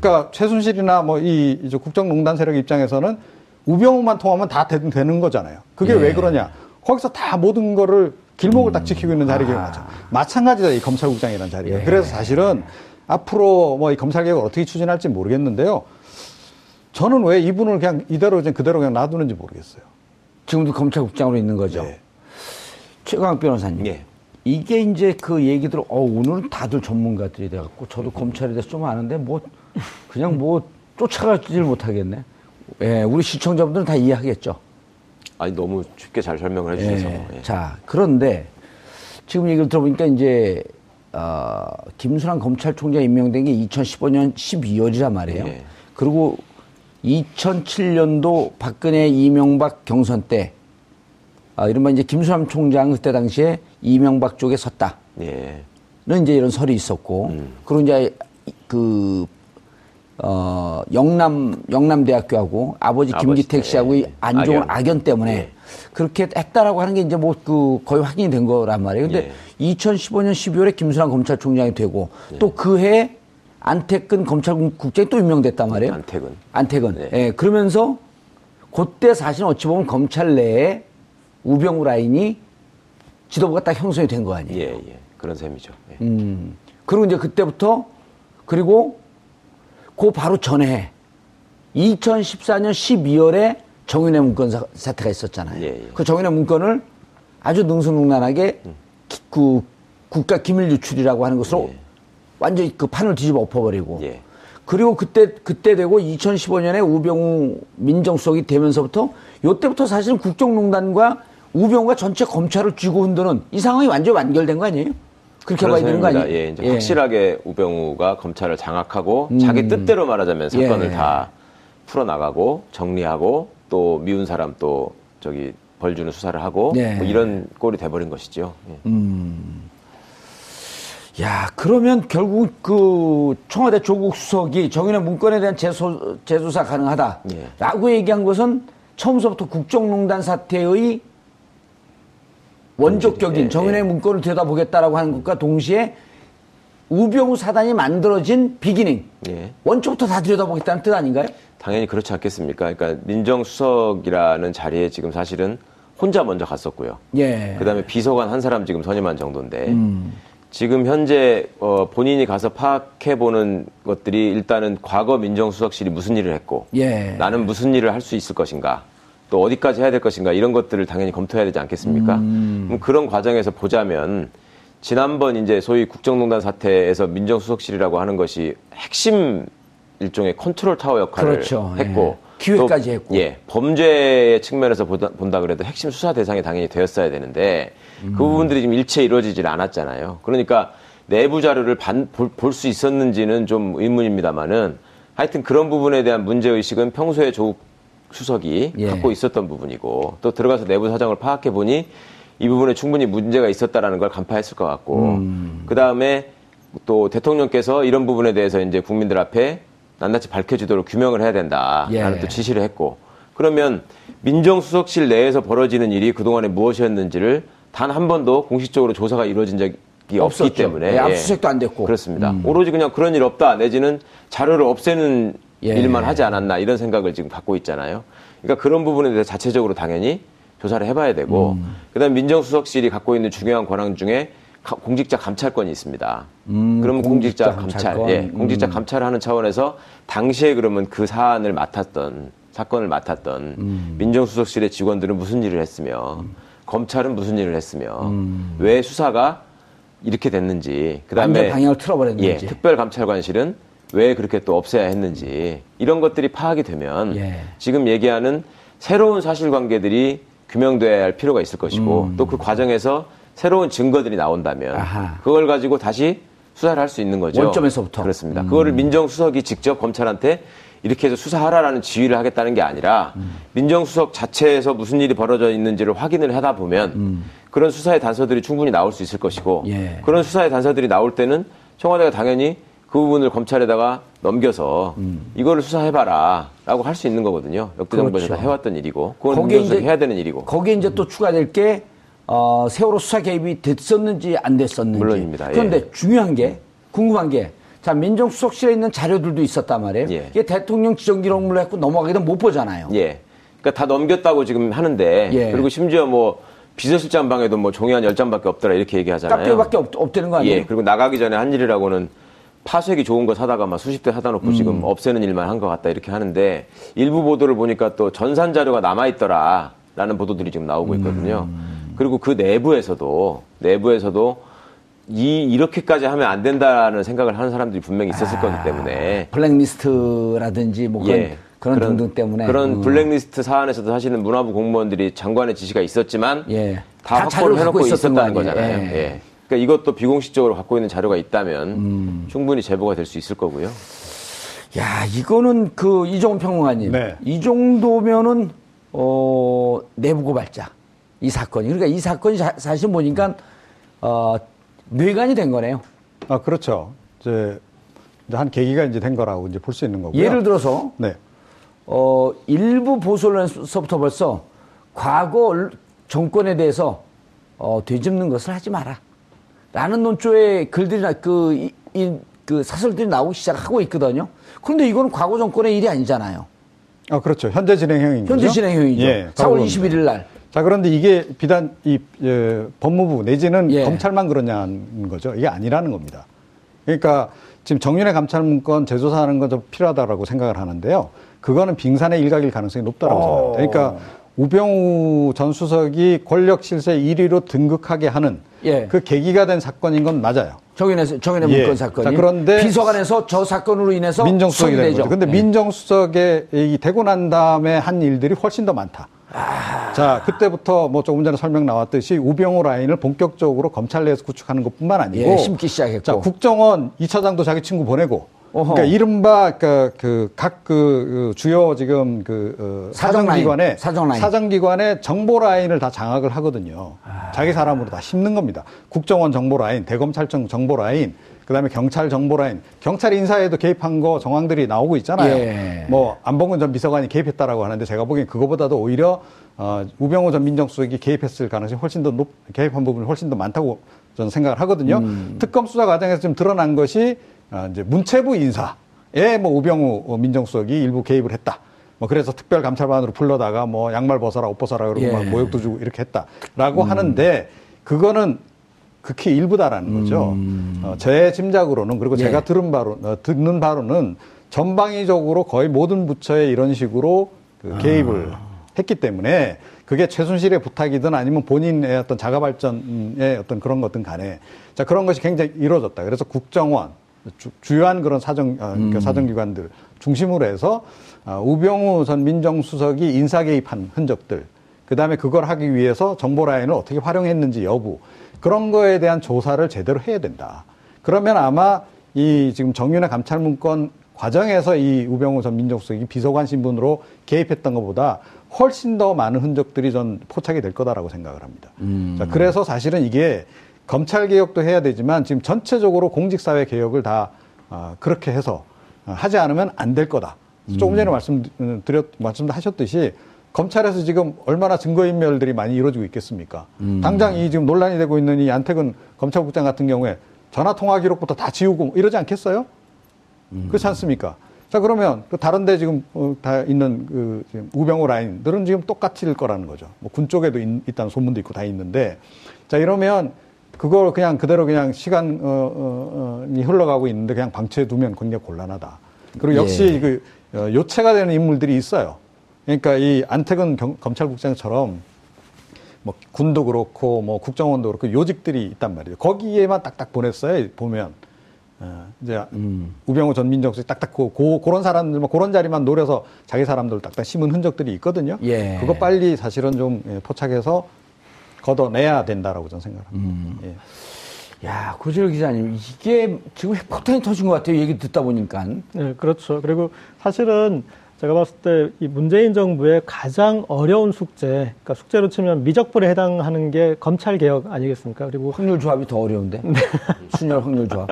그러니까 최순실이나 뭐 이 국정농단 세력 입장에서는 우병우만 통하면 다 되- 되는 거잖아요. 그게 예. 왜 그러냐? 거기서 다 모든 거를 길목을 딱 지키고 있는 자리가 맞아. 마찬가지다 이 검찰국장이라는 자리가. 예. 그래서 사실은 앞으로 뭐 이 검찰 개혁을 어떻게 추진할지 모르겠는데요. 저는 왜 이분을 그냥 이대로 그냥 그대로 그냥 놔두는지 모르겠어요. 지금도 검찰국장으로 있는 거죠. 네. 최강 변호사님. 예. 이게 이제 그 얘기들, 어, 오늘은 다들 전문가들이 돼갖고, 저도 검찰에 대해서 좀 아는데, 뭐, 그냥 뭐, 쫓아가지를 못하겠네. 예, 우리 시청자분들은 다 이해하겠죠. 아니 너무 쉽게 잘 설명을 해주셔서 예. 예. 자, 그런데, 지금 얘기를 들어보니까 이제, 어, 김순환 검찰총장 임명된 게 2015년 12월이란 말이에요. 예. 그리고 2007년도 박근혜 이명박 경선 때, 아, 이른바 이제 김수남 총장 그때 당시에 이명박 쪽에 섰다. 예. 는 이제 이런 설이 있었고, 그리고 이제 그, 어, 영남, 영남대학교하고 아버지 김기택 때, 씨하고 이 예. 안종을 악연. 때문에 예. 그렇게 했다라고 하는 게 이제 뭐 그 거의 확인이 된 거란 말이에요. 근데 예. 2015년 12월에 김수남 검찰총장이 되고 또그해 안태근 검찰국장이 또 임명됐단 말이에요. 안택은. 안택은. 네. 예, 그러면서 그때 사실은 어찌 보면 검찰 내에 우병우 라인이 지도부가 딱 형성이 된 거 아니에요. 예, 예. 그런 셈이죠. 예. 음. 그리고 이제 그때부터 그리고 그 바로 전에 2014년 12월에 정윤회 문건 사- 사태가 있었잖아요. 예, 예. 그 정윤회 문건을 아주 능수능란하게 기- 그 국가 기밀 유출이라고 하는 것으로 예. 완전히 그 판을 뒤집어 엎어버리고 예. 그리고 그때 그때 되고 2015년에 우병우 민정수석이 되면서부터 요때부터 사실은 국정농단과 우병우가 전체 검찰을 쥐고 흔드는 이 상황이 완전히 완결된 거 아니에요? 그렇게 봐야 되는 거. 아니에요? 예, 이제 확실하게 우병우가 검찰을 장악하고 자기 뜻대로 말하자면 사건을 예. 다 풀어나가고 정리하고 또 미운 사람 또 저기 벌 주는 수사를 하고 네. 뭐 이런 꼴이 돼버린 것이죠. 예. 야, 그러면 결국 그 청와대 조국 수석이 정윤의 문건에 대한 재소, 재조사 가능하다. 예. 라고 얘기한 것은 처음서부터 국정농단 사태의 원조격인 예, 정윤의 예. 문건을 들여다보겠다라고 하는 것과 동시에 우병우 사단이 만들어진 비기닝. 예. 원초부터 다 들여다보겠다는 뜻 아닌가요? 당연히 그렇지 않겠습니까? 그러니까 민정수석이라는 자리에 지금 사실은 혼자 먼저 갔었고요. 예. 그다음에 비서관 한 사람 지금 선임한 정도인데 음. 지금 현재 어, 본인이 가서 파악해 보는 것들이 일단은 과거 민정수석실이 무슨 일을 했고 예. 나는 무슨 일을 할 수 있을 것인가 또 어디까지 해야 될 것인가 이런 것들을 당연히 검토해야 되지 않겠습니까? 음. 그럼 그런 과정에서 보자면 지난번 이제 소위 국정농단 사태에서 민정수석실이라고 하는 것이 핵심 일종의 컨트롤 타워 역할을 그렇죠. 했고 예. 기획까지 또, 했고. 예, 범죄의 측면에서 보다, 본다 그래도 핵심 수사 대상이 당연히 되었어야 되는데 음. 그 부분들이 지금 일체 이루어지질 않았잖아요. 그러니까 내부 자료를 볼 수 있었는지는 좀 의문입니다만은 하여튼 그런 부분에 대한 문제 의식은 평소에 조국 수석이 예. 갖고 있었던 부분이고 또 들어가서 내부 사정을 파악해 보니 이 부분에 충분히 문제가 있었다라는 걸 간파했을 것 같고 음. 그 다음에 또 대통령께서 이런 부분에 대해서 이제 국민들 앞에 낱낱이 밝혀지도록 규명을 해야 된다라는 예. 또 지시를 했고 그러면 민정수석실 내에서 벌어지는 일이 그동안에 무엇이었는지를 단 한 번도 공식적으로 조사가 이루어진 적이 없었죠. 없기 때문에 예, 압수수색도 안 됐고. 음. 그렇습니다. 오로지 그냥 그런 일 없다 내지는 자료를 없애는 예. 일만 하지 않았나 이런 생각을 지금 갖고 있잖아요. 그러니까 그런 부분에 대해서 자체적으로 당연히 조사를 해봐야 되고 음. 그다음 민정수석실이 갖고 있는 중요한 권한 중에 가- 공직자 감찰권이 있습니다. 그러면 공직자, 음, 공직자 감찰. 예, 공직자 음. 감찰을 하는 차원에서 당시에 그러면 그 사안을 맡았던 사건을 맡았던 음. 민정수석실의 직원들은 무슨 일을 했으며 검찰은 무슨 일을 했으며 음. 왜 수사가 이렇게 됐는지 그다음에 방향을 틀어버렸는지. 예, 특별감찰관실은 왜 그렇게 또 없애야 했는지 이런 것들이 파악이 되면 예. 지금 얘기하는 새로운 사실관계들이 규명돼야 할 필요가 있을 것이고 또그 과정에서 새로운 증거들이 나온다면 음. 아하. 그걸 가지고 다시 수사를 할 수 있는 거죠. 원점에서부터. 음. 그렇습니다. 그거를 민정수석이 직접 검찰한테 이렇게 해서 수사하라라는 지휘를 하겠다는 게 아니라 음. 민정수석 자체에서 무슨 일이 벌어져 있는지를 확인을 하다 보면 그런 수사의 단서들이 충분히 나올 수 있을 것이고 음. 예. 그런 수사의 단서들이 나올 때는 청와대가 당연히 그 부분을 검찰에다가 넘겨서 이거를 수사해봐라라고 할 수 있는 거거든요. 역대 정부에서 음. 그렇죠. 다 해왔던 일이고 그건 거기에 이제 해야 되는 일이고 거기에 이제 또 추가될 게 어, 세월호 수사 개입이 됐었는지 안 됐었는지. 물론입니다. 예. 그런데 중요한 게 궁금한 게 자, 민정수석실에 있는 자료들도 있었단 말이에요. 예. 이게 대통령 지정기록물로 했고 넘어가기도 못 보잖아요. 예. 그러니까 다 넘겼다고 지금 하는데 예. 그리고 심지어 뭐 비서실장 방에도 뭐 종이 한 10장밖에 없더라 이렇게 얘기하잖아요. 깍두기밖에 없, 없다는 거 아니에요? 예. 그리고 나가기 전에 한 일이라고는 파쇄기 좋은 거 사다가 막 수십 대 사다 놓고 음. 지금 없애는 일만 한 것 같다 이렇게 하는데 일부 보도를 보니까 또 전산 자료가 남아 있더라라는 보도들이 지금 나오고 있거든요. 음. 그리고 그 내부에서도 내부에서도 이 이렇게까지 하면 안 된다는 생각을 하는 사람들이 분명히 있었을 거기 때문에 블랙리스트라든지 뭐 그런, 예. 그런, 등등 때문에. 그런 음. 블랙리스트 사안에서도 사실은 문화부 공무원들이 장관의 지시가 있었지만 예. 다, 다 확보를 해놓고 있었다는. 거잖아요. 예. 예. 그러니까 이것도 비공식적으로 갖고 있는 자료가 있다면 음. 충분히 제보가 될 수 있을 거고요. 야, 이거는 그 이종훈 평론가님. 네. 이 정도면은 어, 내부 고발자. 이 사건이. 그러니까 이 사건이 자- 사실 보니까 어, 뇌관이 된 거네요. 아, 그렇죠. 이제, 한 계기가 이제 된 거라고 이제 볼 수 있는 거고요. 예를 들어서 네. 어, 일부 보수 언론에서부터 벌써 과거 얼- 정권에 대해서 어, 되짚는 것을 하지 마라. 라는 논조의 글들이나 그, 이, 이- 그 사설들이 나오기 시작하고 있거든요. 그런데 이거는 과거 정권의 일이 아니잖아요. 아, 그렇죠. 현재 진행형인 현재. 진행형이죠. 예, 4월 과거입니다. 21일 날. 자, 그런데 이게 비단 이 예, 법무부 내지는 예. 검찰만 그러냐는 거죠. 이게 아니라는 겁니다. 그러니까 지금 정윤회 감찰 문건 재조사하는 건좀 필요하다라고 생각을 하는데요. 그거는 빙산의 일각일 가능성이 높다라고 어. 생각합니다. 그러니까 우병우 전 수석이 권력 실세 1위로 등극하게 하는 예. 그 계기가 된 사건인 건 맞아요. 정윤의, 정윤의 예. 문건 사건이. 자, 그런데 비서관에서 저 사건으로 인해서 민정수석이 된. 거죠. 근데 예. 민정수석에 이 되고 난 다음에 한 일들이 훨씬 더 많다. 아. 자, 그때부터 뭐 조금 전에 설명 나왔듯이 우병우 라인을 본격적으로 검찰 내에서 구축하는 것 뿐만 아니고. 예, 심기 시작했고. 자, 국정원 2차장도 자기 친구 보내고. 어허. 그러니까 이른바 그, 그, 각 그, 주요 지금 그, 어, 사정 사정기관에. 사정 라인. 사정기관의 정보 라인을 다 장악을 하거든요. 자기 사람으로 다 심는 겁니다. 국정원 정보 라인, 대검찰청 정보 라인, 그 다음에 경찰 정보 라인, 경찰 인사에도 개입한 거 정황들이 나오고 있잖아요. 예. 뭐, 안봉근 전 비서관이 개입했다라고 하는데 제가 보기엔 그거보다도 오히려, 어, 우병우 전 민정수석이 개입했을 가능성이 훨씬 더 높, 개입한 부분이 훨씬 더 많다고 저는 생각을 하거든요. 음. 특검 수사 과정에서 지금 드러난 것이, 어, 이제 문체부 인사에 뭐 우병우 민정수석이 일부 개입을 했다. 뭐 그래서 특별감찰반으로 불러다가 뭐 양말 벗어라 옷 벗어라 그러고 예. 막 모욕도 주고 이렇게 했다라고 하는데 그거는 극히 일부다라는 거죠. 어, 제 짐작으로는 그리고 예. 제가 들은 바로 어, 듣는 바로는 전방위적으로 거의 모든 부처에 이런 식으로 그 개입을 했기 때문에 그게 최순실의 부탁이든 아니면 본인의 어떤 자가 발전의 어떤 그런 것든 간에 자 그런 것이 굉장히 이루어졌다. 그래서 국정원 주, 요한 그런 사정 어, 그러니까 사정기관들 중심으로 해서 어, 우병우 전 민정수석이 인사 개입한 흔적들 그 다음에 그걸 하기 위해서 정보 라인을 어떻게 활용했는지 여부 그런 거에 대한 조사를 제대로 해야 된다. 그러면 아마 이 지금 정윤회 감찰 문건 과정에서 이 우병우 전 민정수석이 비서관 신분으로 개입했던 것보다 훨씬 더 많은 흔적들이 전 포착이 될 거다라고 생각을 합니다. 자, 그래서 사실은 이게 검찰 개혁도 해야 되지만 지금 전체적으로 공직사회 개혁을 다 어, 그렇게 해서 어, 하지 않으면 안 될 거다. 조금 전에 말씀드렸 말씀하셨듯이 검찰에서 지금 얼마나 증거인멸들이 많이 이루어지고 있겠습니까? 당장 이 지금 논란이 되고 있는 이 안태근 검찰국장 같은 경우에 전화 통화 기록부터 다 지우고 뭐 이러지 않겠어요? 그렇지 않습니까? 자 그러면 그 다른데 지금 어, 다 있는 그 지금 우병우 라인들은 지금 똑같을 거라는 거죠. 뭐 군 쪽에도 있, 다는 소문도 있고 다 있는데 자 이러면 그걸 그냥 그대로 그냥 시간이 어, 어, 어, 흘러가고 있는데 그냥 방치해 두면 굉장히 곤란하다. 그리고 역시 예. 그 어, 요체가 되는 인물들이 있어요. 그러니까 이 안태근 경- 검찰국장처럼 뭐 군도 그렇고 뭐 국정원도 그렇고 요직들이 있단 말이죠. 거기에만 딱딱 보냈어요. 보면 어, 이제 우병우 전 민정수석 딱딱 고, 고, 그런 사람들 뭐 그런 자리만 노려서 자기 사람들 딱딱 심은 흔적들이 있거든요. 예. 그거 빨리 사실은 좀 예, 포착해서 걷어내야 된다라고 저는 생각합니다. 예. 야, 고질 기자님, 이게 지금 핵폭탄이 터진 것 같아요. 얘기 듣다 보니까. 네, 그렇죠. 그리고 사실은 제가 봤을 때 이 문재인 정부의 가장 어려운 숙제, 그러니까 숙제로 치면 미적불에 해당하는 게 검찰 개혁 아니겠습니까? 그리고 확률 조합이 더 어려운데. 순열 확률 조합.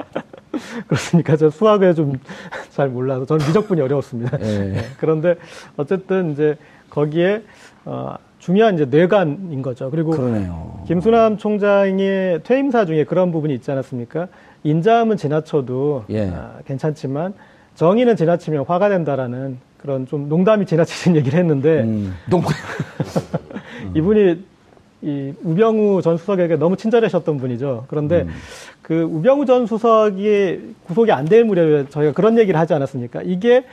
[LAUGHS] 그렇습니까? 제가 수학에 좀 [LAUGHS] 잘 몰라서 저는 미적분이 어려웠습니다. 예. 네, 그런데 어쨌든 이제 거기에 어, 중요한 이제 뇌관인 거죠. 그리고 그러네요. 김수남 총장의 퇴임사 중에 그런 부분이 있지 않았습니까? 인자함은 지나쳐도 예. 아, 괜찮지만 정의는 지나치면 화가 된다라는 그런 좀 농담이 지나치는 [LAUGHS] 얘기를 했는데 음, 농 [LAUGHS] 이분이 이 우병우 전 수석에게 너무 친절하셨던 분이죠. 그런데 그 우병우 전 수석이 구속이 안 될 무렵에 저희가 그런 얘기를 하지 않았습니까? 이게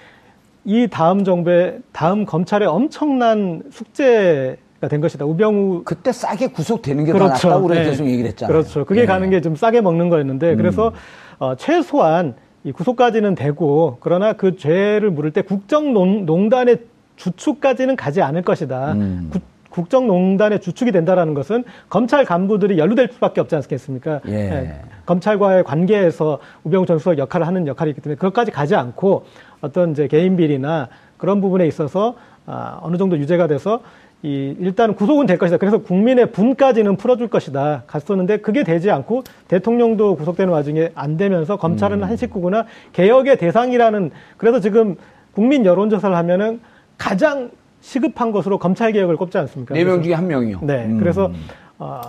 이 다음 정부의 다음 검찰의 엄청난 숙제가 된 것이다. 우병우 그때 싸게 구속되는 게더 낫다고 우리가 네. 계속 얘기를 했잖아요. 그렇죠. 그게 예. 가는 게 좀 싸게 먹는 거였는데 그래서 어, 최소한 이 구속까지는 되고 그러나 그 죄를 물을 때 국정농단의 주축까지는 가지 않을 것이다. 음. 구- 국정농단의 주축이 된다라는 것은 검찰 간부들이 연루될 수밖에 없지 않겠습니까? 예. 검찰과의 관계에서 우병우 전 수석 역할을 하는 역할이 있기 때문에 그것까지 가지 않고 어떤 이제 개인 비리나 그런 부분에 있어서 아, 어느 정도 유죄가 돼서 이 일단 구속은 될 것이다. 그래서 국민의 분까지는 풀어줄 것이다. 갔었는데 그게 되지 않고 대통령도 구속되는 와중에 안 되면서 검찰은 한 식구구나 개혁의 대상이라는 그래서 지금 국민 여론조사를 하면은 가장 시급한 것으로 검찰 개혁을 꼽지 않습니까? 네 명 중에 한 명이요. 네, 음. 그래서 어,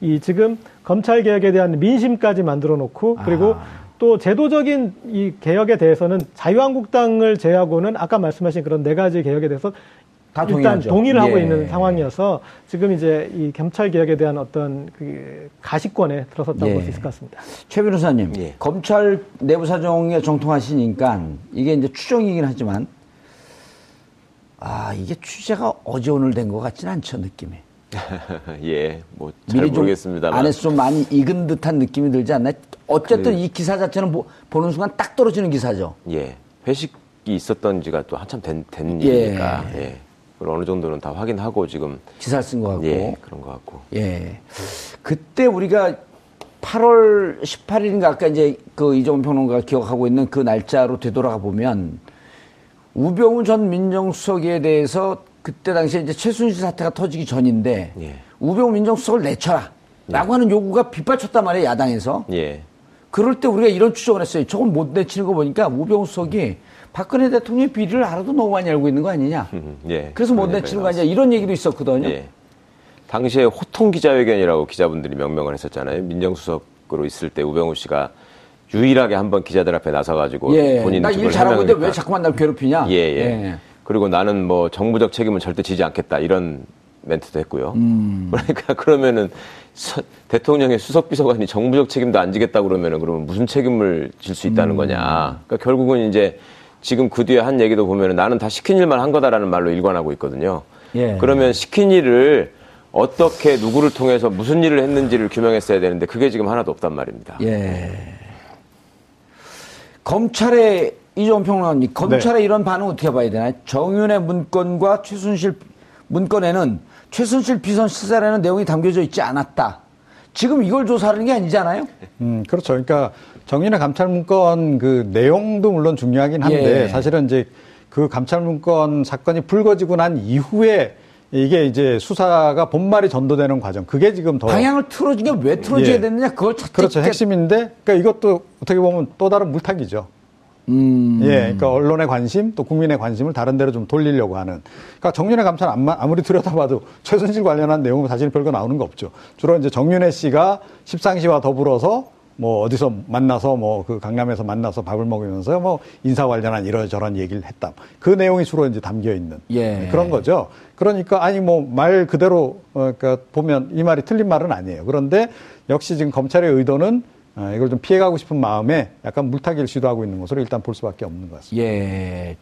이 지금 검찰 개혁에 대한 민심까지 만들어 놓고 그리고 아. 또 제도적인 이 개혁에 대해서는 자유한국당을 제외하고는 아까 말씀하신 그런 네 가지 개혁에 대해서 다 일단 동의하죠. 동의를 하고 예. 있는 상황이어서 지금 이제 이 검찰 개혁에 대한 어떤 그 가시권에 들어섰다고 예. 볼수 있을 것 같습니다. 최 변호사님, 예. 검찰 내부 사정에 정통하시니까 이게 이제 추정이긴 하지만 아 이게 취재가 어제 오늘 된 것 같지는 않죠 느낌이. [LAUGHS] 예, 뭐잘 미리 좀 모르겠습니다만. 안에서 좀 많이 익은 듯한 느낌이 들지 않나요? 어쨌든 그- 이 기사 자체는 보, 는 순간 딱 떨어지는 기사죠. 예, 회식이 있었던 지가 또 한참 된, 된 예. 일이니까, 예. 그걸 어느 정도는 다 확인하고 지금, 기사를 쓴것 같고. 예, 그런 것 같고. 예. 그때 우리가 8월 18일인가 아까 이제 그 이종훈 평론가가 기억하고 있는 그 날짜로 되돌아가 보면 우병우 전 민정수석에 대해서 그때 당시에 이제 최순실 사태가 터지기 전인데 예. 우병우 민정수석을 내쳐라. 라고 하는 요구가 빗발쳤단 말이에요, 야당에서. 예. 그럴 때 우리가 이런 추정을 했어요. 저건 못 내치는 거 보니까 우병우 수석이 박근혜 대통령의 비리를 알아도 너무 많이 알고 있는 거 아니냐. 음, 예. 그래서 못 내치는 거 아니냐. 이런 얘기도 있었거든요. 예. 당시에 호통 기자회견이라고 기자분들이 명명을 했었잖아요. 민정수석으로 있을 때 우병우 씨가 유일하게 한번 기자들 앞에 나서가지고 예. 본인 나일 주변 잘하고 있는데. 왜 자꾸만 날 괴롭히냐. 예, 예, 그리고 나는 뭐 정부적 책임은 절대 지지 않겠다 이런 멘트도 했고요. 음. [LAUGHS] 그러니까 그러면은 서- 대통령의 수석 비서관이 정부적 책임도 안 지겠다 그러면은 그러면 무슨 책임을 질 수 있다는 음. 거냐. 그러니까 결국은 이제 지금 그 뒤에 한 얘기도 보면은 나는 다 시킨 일만 한 거다라는 말로 일관하고 있거든요. 예. 그러면 시킨 일을 어떻게 누구를 통해서 무슨 일을 했는지를 규명했어야 되는데 그게 지금 하나도 없단 말입니다. 예. 검찰의 이종 평론가님, 검찰의 이런 반응 어떻게 봐야 되나요? 정윤의 문건과 최순실 문건에는 최순실 비선 시사라는 내용이 담겨져 있지 않았다. 지금 이걸 조사하는 게 아니잖아요? 음, 그렇죠. 그러니까 정인의 감찰 문건 그 내용도 물론 중요하긴 한데 예. 사실은 이제 그 감찰 문건 사건이 불거지고 난 이후에 이게 이제 수사가 본말이 전도되는 과정. 그게 지금 더 방향을 틀어주게 왜 틀어줘야 예. 되느냐 그걸 찾 그렇죠. 핵심인데 그러니까 이것도 어떻게 보면 또 다른 물타기죠. 음. 예, 그러니까 언론의 관심 또 국민의 관심을 다른 데로 좀 돌리려고 하는. 그러니까 정윤회 감찰 아마- 아무리 들여다봐도 최순실 관련한 내용은 사실 별거 나오는 거 없죠. 주로 이제 정윤회 씨가 십상시와 더불어서 뭐 어디서 만나서 뭐 그 강남에서 만나서 밥을 먹으면서 뭐 인사 관련한 이러저런 얘기를 했다. 그 내용이 주로 이제 담겨 있는 예. 그런 거죠. 그러니까 아니 뭐 말 그대로 어, 그러니까 보면 이 말이 틀린 말은 아니에요. 그런데 역시 지금 검찰의 의도는 어, 이걸 좀 피해가고 싶은 마음에 약간 물타기를 시도하고 있는 것으로 일단 볼 수밖에 없는 것 같습니다. 예.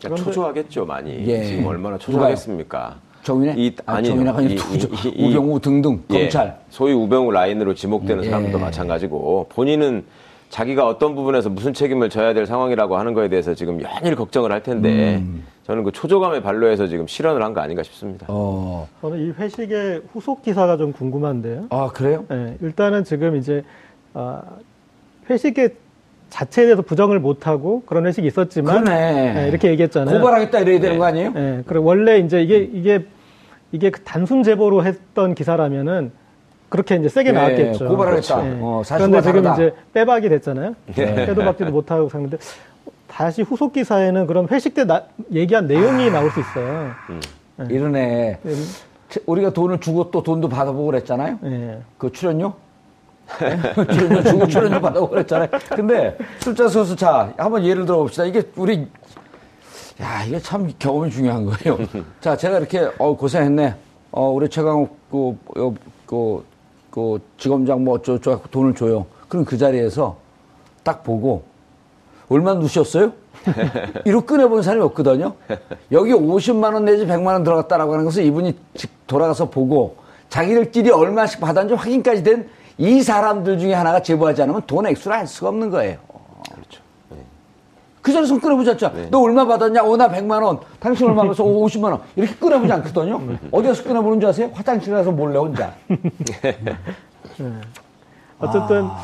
그러니까 초조하겠죠 많이. 예. 지금 얼마나 초조하겠습니까? 정윤회? 이, 아, 누구죠? 이- 이- 우병우 등등 예, 검찰. 소위 우병우 라인으로 지목되는 예. 사람들도 마찬가지고 본인은 자기가 어떤 부분에서 무슨 책임을 져야 될 상황이라고 하는 거에 대해서 지금 연일 걱정을 할 텐데 음. 저는 그 초조감에 반로해서 지금 실현을 한 거 아닌가 싶습니다. 어. 저는 이 회식의 후속 기사가 좀 궁금한데요. 아 그래요? 예, 일단은 지금 이제 아, 회식의 자체에 대해서 부정을 못하고 그런 회식이 있었지만. 예, 이렇게 얘기했잖아요. 고발하겠다 이래야 되는 네. 거 아니에요? 예, 그리고 원래 이제 이게 이게 이게 그 단순 제보로 했던 기사라면은 그렇게 이제 세게 예, 나왔겠죠. 고발하겠다. 예. 어, 그런데 지금 다르다. 이제 빼박이 됐잖아요. 네. 빼도 박지도 못하고 샀는데 다시 후속 기사에는 그런 회식 때 나- 얘기한 내용이 나올 수 있어요. 이러네. 음, 우리가 돈을 주고 또 돈도 받아보고 그랬잖아요. 예. 그 출연료? 네? [LAUGHS] 출연료 주고 출연료 받아보고 그랬잖아요. 근데 숫자 소수 자 한번 예를 들어 봅시다. 이게 우리 야 이게 참 경험이 중요한 거예요. [LAUGHS] 자 제가 이렇게 어 고생했네. 어 우리 최강욱 그, 어, 그, 그 지검장 뭐 어쩌고 저쩌고 돈을 줘요. 그럼 그 자리에서 딱 보고 얼마 누셨어요? [LAUGHS] 이로 꺼내본 사람이 없거든요. 여기 50만 원 내지 100만 원 들어갔다라고 하는 것은 이분이 직 돌아가서 보고 자기들끼리 얼마씩 받았는지 확인까지 된 이 사람들 중에 하나가 제보하지 않으면 돈 액수를 알 수가 없는 거예요. 그렇죠. 그 자리에서 손 끊어보지 않죠. 너 얼마 받았냐? 어, 나 100만 원. 당신 얼마 받았어? [LAUGHS] 어, 50만 원. 이렇게 끊어보지 않거든요. 어디 가서 끊어보는 줄 아세요? 화장실 가서 몰래 혼자. [LAUGHS] 어쨌든 아.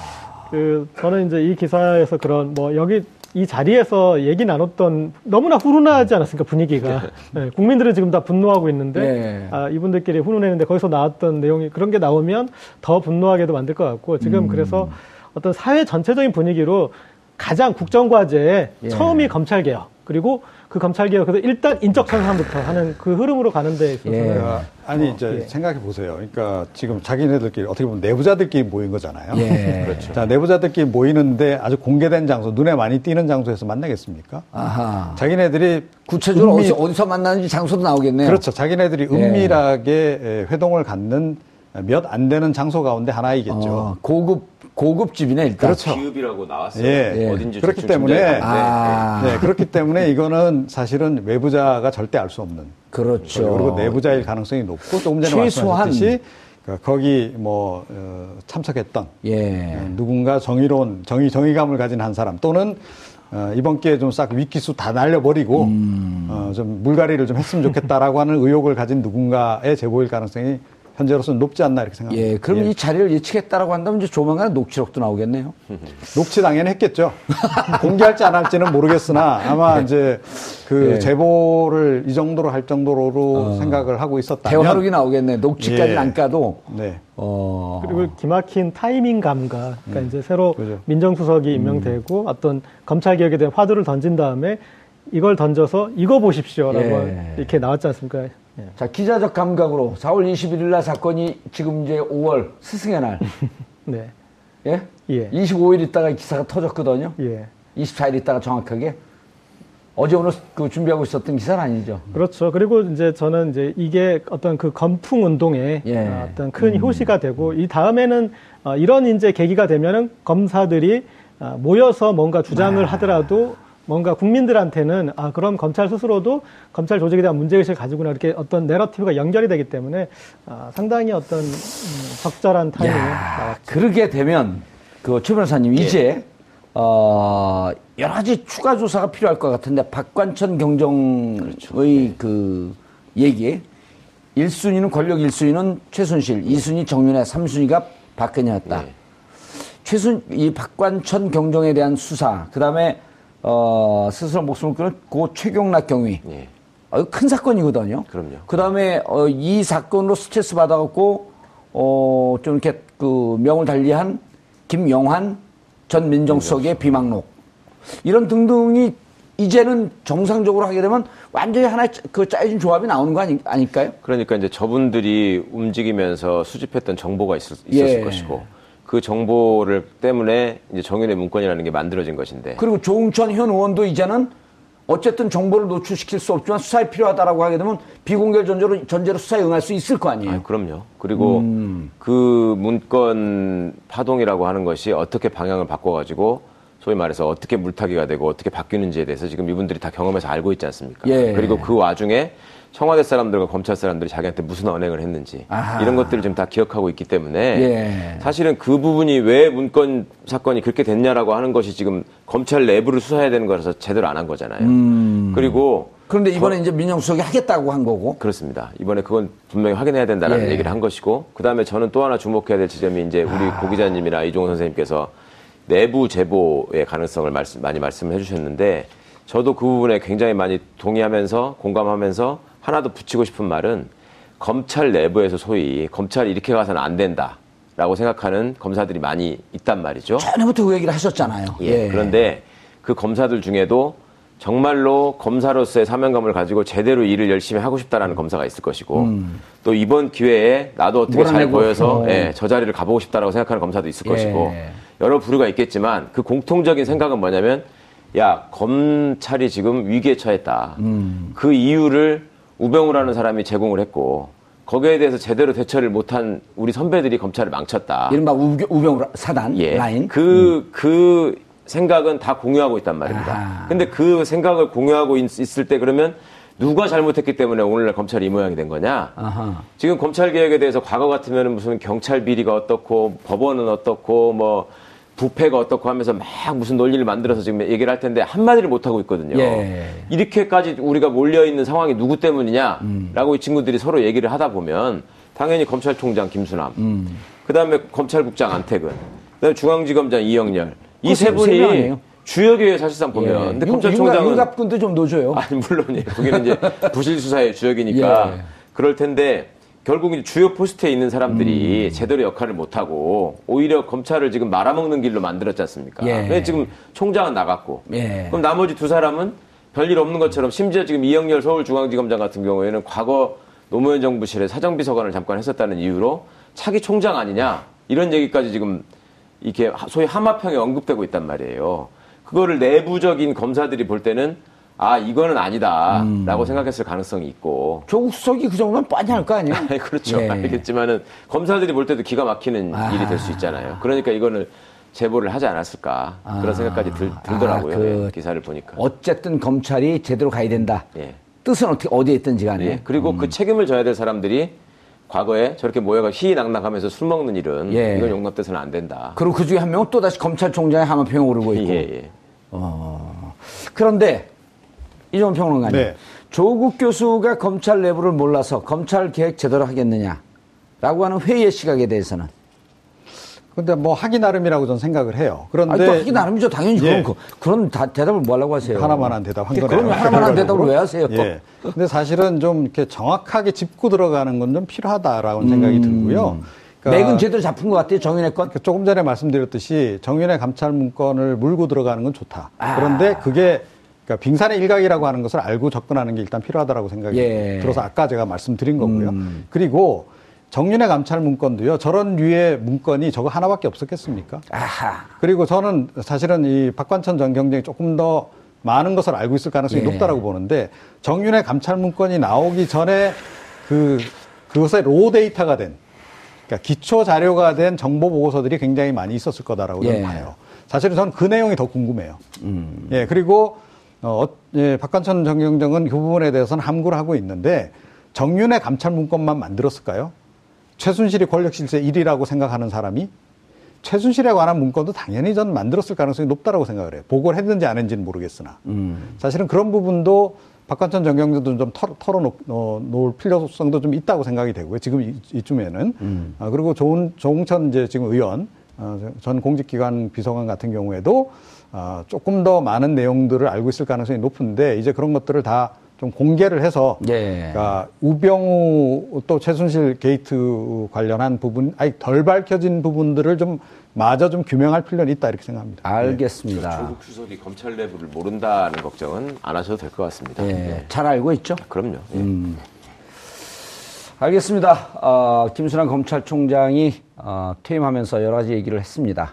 그 저는 이제 이 기사에서 그런 뭐 여기 이 자리에서 얘기 나눴던 너무나 훈훈하지 않았습니까 분위기가 예, 국민들은 지금 다 분노하고 있는데 예. 아, 이분들끼리 훈훈했는데 거기서 나왔던 내용이 그런 게 나오면 더 분노하게도 만들 것 같고 지금 음. 그래서 어떤 사회 전체적인 분위기로 가장 국정과제의 예. 처음이 검찰개혁 그리고 그 검찰 개혁에서 일단 인적 청산부터 하는 그 흐름으로 가는 데 있어서는 예. 그러니까 아니 이제 예. 생각해 보세요. 그러니까 지금 자기네들끼리 어떻게 보면 내부자들끼리 모인 거잖아요. 예. 그렇죠. 자 내부자들끼리 모이는데 아주 공개된 장소, 눈에 많이 띄는 장소에서 만나겠습니까? 아하. 자기네들이 구체적으로 은밀- 어디서, 어디서 만나는지 장소도 나오겠네요. 그렇죠. 자기네들이 예. 은밀하게 에, 회동을 갖는 몇 안 되는 장소 가운데 하나이겠죠. 어, 고급, 고급집이네, 일단. 그렇죠. 기업이라고 나왔어요. 예. 어딘지 그렇기 대충 때문에 아. 네, 그렇기 때문에 이거는 사실은 외부자가 절대 알 수 없는 그렇죠. 그리고 내부자일 가능성이 높고 조금 전에 최소한- 말씀하셨듯이 그 거기 뭐 어, 참석했던 예. 어, 누군가 정의로운 정의 정의감을 가진 한 사람 또는 어, 이번 기회에 좀 싹 위키수 다 날려버리고 음. 어, 좀 물갈이를 좀 했으면 좋겠다라고 하는 의혹을 가진 누군가의 제보일 가능성이 현재로서는 높지 않나 이렇게 생각합니다. 예, 그럼 이 자리를 예측했다라고 한다면 이제 조만간 녹취록도 나오겠네요. [LAUGHS] 녹취 당연히 했겠죠. [LAUGHS] 공개할지 안 할지는 모르겠으나 아마 이제 그 예. 제보를 이 정도로 할 정도로 생각을 하고 있었다면 대화록이 나오겠네. 녹취까지는 예. 안 까도. 네. 어. 그리고 기막힌 타이밍 감각, 그러니까 이제 새로 그죠. 민정수석이 임명되고 어떤 검찰 개혁에 대한 화두를 던진 다음에 이걸 던져서 이거 보십시오라고 예. 이렇게 나왔지 않습니까? 예. 자, 기자적 감각으로 4월 21일 날 사건이 지금 이제 5월 스승의 날. [LAUGHS] 네, 예? 예. 25일 있다가 기사가 터졌거든요. 예. 24일 있다가 정확하게. 어제 오늘 그 준비하고 있었던 기사는 아니죠. 그렇죠. 그리고 이제 저는 이제 이게 어떤 그 건풍 운동에 예. 어, 어떤 큰 효시가 되고 이 다음에는 어, 이런 이제 계기가 되면은 검사들이 어, 모여서 뭔가 주장을 아. 하더라도 뭔가 국민들한테는 아 그럼 검찰 스스로도 검찰 조직에 대한 문제의식을 가지고나 이렇게 어떤 내러티브가 연결이 되기 때문에 아, 상당히 어떤 음, 적절한 타이밍에 야, 나왔죠. 그러게 되면 그 최 변호사님 이제 어 여러 가지 추가 조사가 필요할 것 같은데 박관천 경정의 그 얘기 1순위는 권력 1순위는 최순실, 2순위 정윤회, 3순위가 박근혜였다. 예. 최순 이 박관천 경정에 대한 수사, 그다음에 어 스스로 목숨을 끊은 고 최경락 경위. 예. 어, 큰 사건이거든요. 그럼요. 그 다음에 어, 이 사건으로 스트레스 받아갖고 어, 좀 이렇게 그 명을 달리한 김영환 전 민정수석의 비망록 이런 등등이 이제는 정상적으로 하게 되면 완전히 하나의 짜- 그 짜여진 조합이 나오는 거 아니, 아닐까요? 그러니까 이제 저분들이 움직이면서 수집했던 정보가 있을, 있었을 예. 것이고 그 정보를 때문에 이제 정윤의 문건이라는 게 만들어진 것인데 그리고 조응천 현 의원도 이제는 어쨌든 정보를 노출시킬 수 없지만 수사에 필요하다라고 하게 되면 비공개 전제로, 전제로 수사에 응할 수 있을 거 아니에요. 아, 그럼요. 그리고 음. 그 문건 파동이라고 하는 것이 어떻게 방향을 바꿔가지고 소위 말해서 어떻게 물타기가 되고 어떻게 바뀌는지에 대해서 지금 이분들이 다 경험해서 알고 있지 않습니까? 예. 그리고 그 와중에 청와대 사람들과 검찰 사람들이 자기한테 무슨 언행을 했는지 아하. 이런 것들을 지금 다 기억하고 있기 때문에 예. 사실은 그 부분이 왜 문건 사건이 그렇게 됐냐라고 하는 것이 지금 검찰 내부를 수사해야 되는 거라서 제대로 안 한 거잖아요. 음. 그리고 그런데 이번에 이제 민정수석이 하겠다고 한 거고. 그렇습니다. 이번에 그건 분명히 확인해야 된다라는 예. 얘기를 한 것이고, 그 다음에 저는 또 하나 주목해야 될 지점이 이제 우리 고 기자님이나 이종호 선생님께서 내부 제보의 가능성을 말씀, 많이 말씀을 해주셨는데, 저도 그 부분에 굉장히 많이 동의하면서 공감하면서 하나 더 붙이고 싶은 말은 검찰 내부에서 소위 검찰이 이렇게 가서는 안 된다 라고 생각하는 검사들이 많이 있단 말이죠. 전에부터 그 얘기를 하셨잖아요. 예. 그런데 그 검사들 중에도 정말로 검사로서의 사명감을 가지고 제대로 일을 열심히 하고 싶다라는 검사가 있을 것이고 또 이번 기회에 나도 어떻게 잘 음. 몰아내고, 보여서 어. 예, 저 자리를 가보고 싶다라고 생각하는 검사도 있을 예. 것이고 여러 부류가 있겠지만 그 공통적인 생각은 뭐냐면 야 검찰이 지금 위기에 처했다. 음. 그 이유를 우병우라는 사람이 제공을 했고 거기에 대해서 제대로 대처를 못한 우리 선배들이 검찰을 망쳤다. 이른바 우병, 우병우 사단 예. 라인. 그, 그 생각은 다 공유하고 있단 말입니다. 아하. 근데 그 생각을 공유하고 있, 을때 그러면 누가 잘못했기 때문에 오늘날 검찰이 이 모양이 된 거냐? 아하. 지금 검찰 개혁에 대해서 과거 같으면 무슨 경찰 비리가 어떻고 법원은 어떻고 뭐 부패가 어떻고 하면서 막 무슨 논리를 만들어서 지금 얘기를 할 텐데 한마디를 못 하고 있거든요. 예. 이렇게까지 우리가 몰려 있는 상황이 누구 때문이냐라고 음. 이 친구들이 서로 얘기를 하다 보면 당연히 검찰총장 김수남, 음. 그 다음에 검찰국장 안태근, 그 다음에 중앙지검장 이영렬 이 그거 세세 분이. 주역이에요 사실상 보면. 예. 근데 윤- 검찰총장은 윤갑- 윤갑군도 좀 넣어줘요. 아니 물론 예. 거기는 이제 [LAUGHS] 부실 수사의 주역이니까 예. 그럴 텐데 결국 이제 주요 포스트에 있는 음. 사람들이 제대로 역할을 못 하고 오히려 검찰을 지금 말아먹는 길로 만들었지 않습니까? 예. 근데 지금 총장은 나갔고 예. 그럼 나머지 두 사람은 별일 없는 것처럼 심지어 지금 이영렬 서울중앙지검장 같은 경우에는 과거 노무현 정부실에 사정비서관을 잠깐 했었다는 이유로 차기 총장 아니냐 이런 얘기까지 지금 이렇게 소위 하마평에 언급되고 있단 말이에요. 그거를 내부적인 검사들이 볼 때는 아 이거는 아니다라고 생각했을 가능성이 있고 조국 수석이 그 정도면 뻔히 할 거 아니에요? [LAUGHS] 아니, 그렇죠. 예. 알겠지만은 검사들이 볼 때도 기가 막히는 아. 일이 될 수 있잖아요. 그러니까 이거는 제보를 하지 않았을까 그런 생각까지 들, 들더라고요. 아, 그- 예, 기사를 보니까. 어쨌든 검찰이 제대로 가야 된다. 예. 뜻은 어떻게 어디에 있든지 간에. 예. 그리고 그 책임을 져야 될 사람들이 과거에 저렇게 모여가 희낙낙하면서 술 먹는 일은 예. 이건 용납돼서는 안 된다. 그리고 그 중에 한 명은 또 다시 검찰총장의 하마평에 오르고 있고. 예, 예. 어. 그런데 이종원 평론가님, 네. 조국 교수가 검찰 내부를 몰라서 검찰 개혁 제대로 하겠느냐라고 하는 회의의 시각에 대해서는 근데 뭐 하기 나름이라고 저는 생각을 해요. 그런데 아니, 또 하기 나름이죠. 당연히 예. 그런 거- 그런 다, 대답을 뭐 하려고 하세요? 하나만한 대답 한 거네요. 그러면 하나만한 대답을 왜 하세요? 예. 근데 사실은 좀 이렇게 정확하게 짚고 들어가는 건 좀 필요하다라고 생각이 들고요. 그러니까 맥은 제대로 잡힌 것 같아요. 정윤의 건. 그 조금 전에 말씀드렸듯이 정윤의 감찰 문건을 물고 들어가는 건 좋다. 아. 그런데 그게 그러니까 빙산의 일각이라고 하는 것을 알고 접근하는 게 일단 필요하다라고 생각이 예. 음. 들어서 아까 제가 말씀드린 거고요. 그리고 정윤의 감찰 문건도요. 저런 류의 문건이 저거 하나밖에 없었겠습니까? 아하. 그리고 저는 사실은 이 박관천 전 경쟁이 조금 더 많은 것을 알고 있을 가능성이 예. 높다라고 보는데 정윤의 감찰 문건이 나오기 전에 그 그것의 로 데이터가 된 그러니까 기초 자료가 된 정보 보고서들이 굉장히 많이 있었을 거다라고 저는 예. 봐요. 사실은 저는 그 내용이 더 궁금해요. 예 그리고 어, 예, 박관천 전 경정은 그 부분에 대해서는 함구를 하고 있는데 정윤의 감찰 문건만 만들었을까요? 최순실이 권력 실세 1위라고 생각하는 사람이 최순실에 관한 문건도 당연히 전 만들었을 가능성이 높다라고 생각을 해요. 보고를 했는지 안 했는지는 모르겠으나. 사실은 그런 부분도 박관천 전 경정도 좀 털, 털어 놓을 필요성도 좀 있다고 생각이 되고요. 지금 이, 이쯤에는. 아, 그리고 조응, 조응천 이제 지금 의원, 어, 전 공직기관 비서관 같은 경우에도 아, 조금 더 많은 내용들을 알고 있을 가능성이 높은데 이제 그런 것들을 다 좀 공개를 해서 예. 그러니까 우병우 또 최순실 게이트 관련한 부분 아직 덜 밝혀진 부분들을 좀 마저 좀 규명할 필요는 있다 이렇게 생각합니다. 알겠습니다. 조국 수석이 검찰 내부를 모른다는 걱정은 안 하셔도 될 것 같습니다. 예, 네. 잘 알고 있죠? 그럼요. 예. 음. 알겠습니다. 어, 김순환 검찰총장이 어, 퇴임하면서 여러 가지 얘기를 했습니다.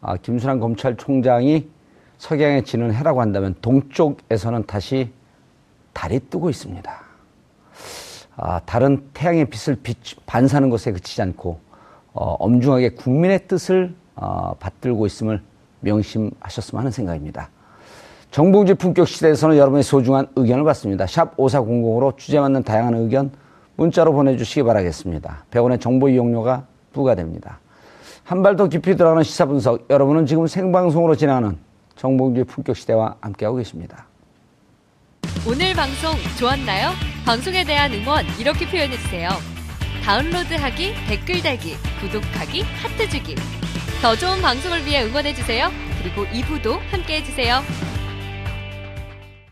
아, 김순환 검찰총장이 석양에 지는 해라고 한다면 동쪽에서는 다시 달이 뜨고 있습니다. 아, 다른 태양의 빛을 빛, 반사하는 것에 그치지 않고 어, 엄중하게 국민의 뜻을 어, 받들고 있음을 명심하셨으면 하는 생각입니다. 정봉주 품격 시대에서는 여러분의 소중한 의견을 받습니다. 샵 5400으로 주제 맞는 다양한 의견 문자로 보내주시기 바라겠습니다. 100원의 정보 이용료가 부과됩니다. 한 발 더 깊이 들어가는 시사 분석 여러분은 지금 생방송으로 진행하는 정봉주의 품격 시대와 함께하고 계십니다. 오늘 방송 좋았나요? 방송에 대한 응원 이렇게 표현해주세요. 다운로드하기, 댓글 달기, 구독하기, 하트 주기. 더 좋은 방송을 위해 응원해주세요. 그리고 2부도 함께 해주세요.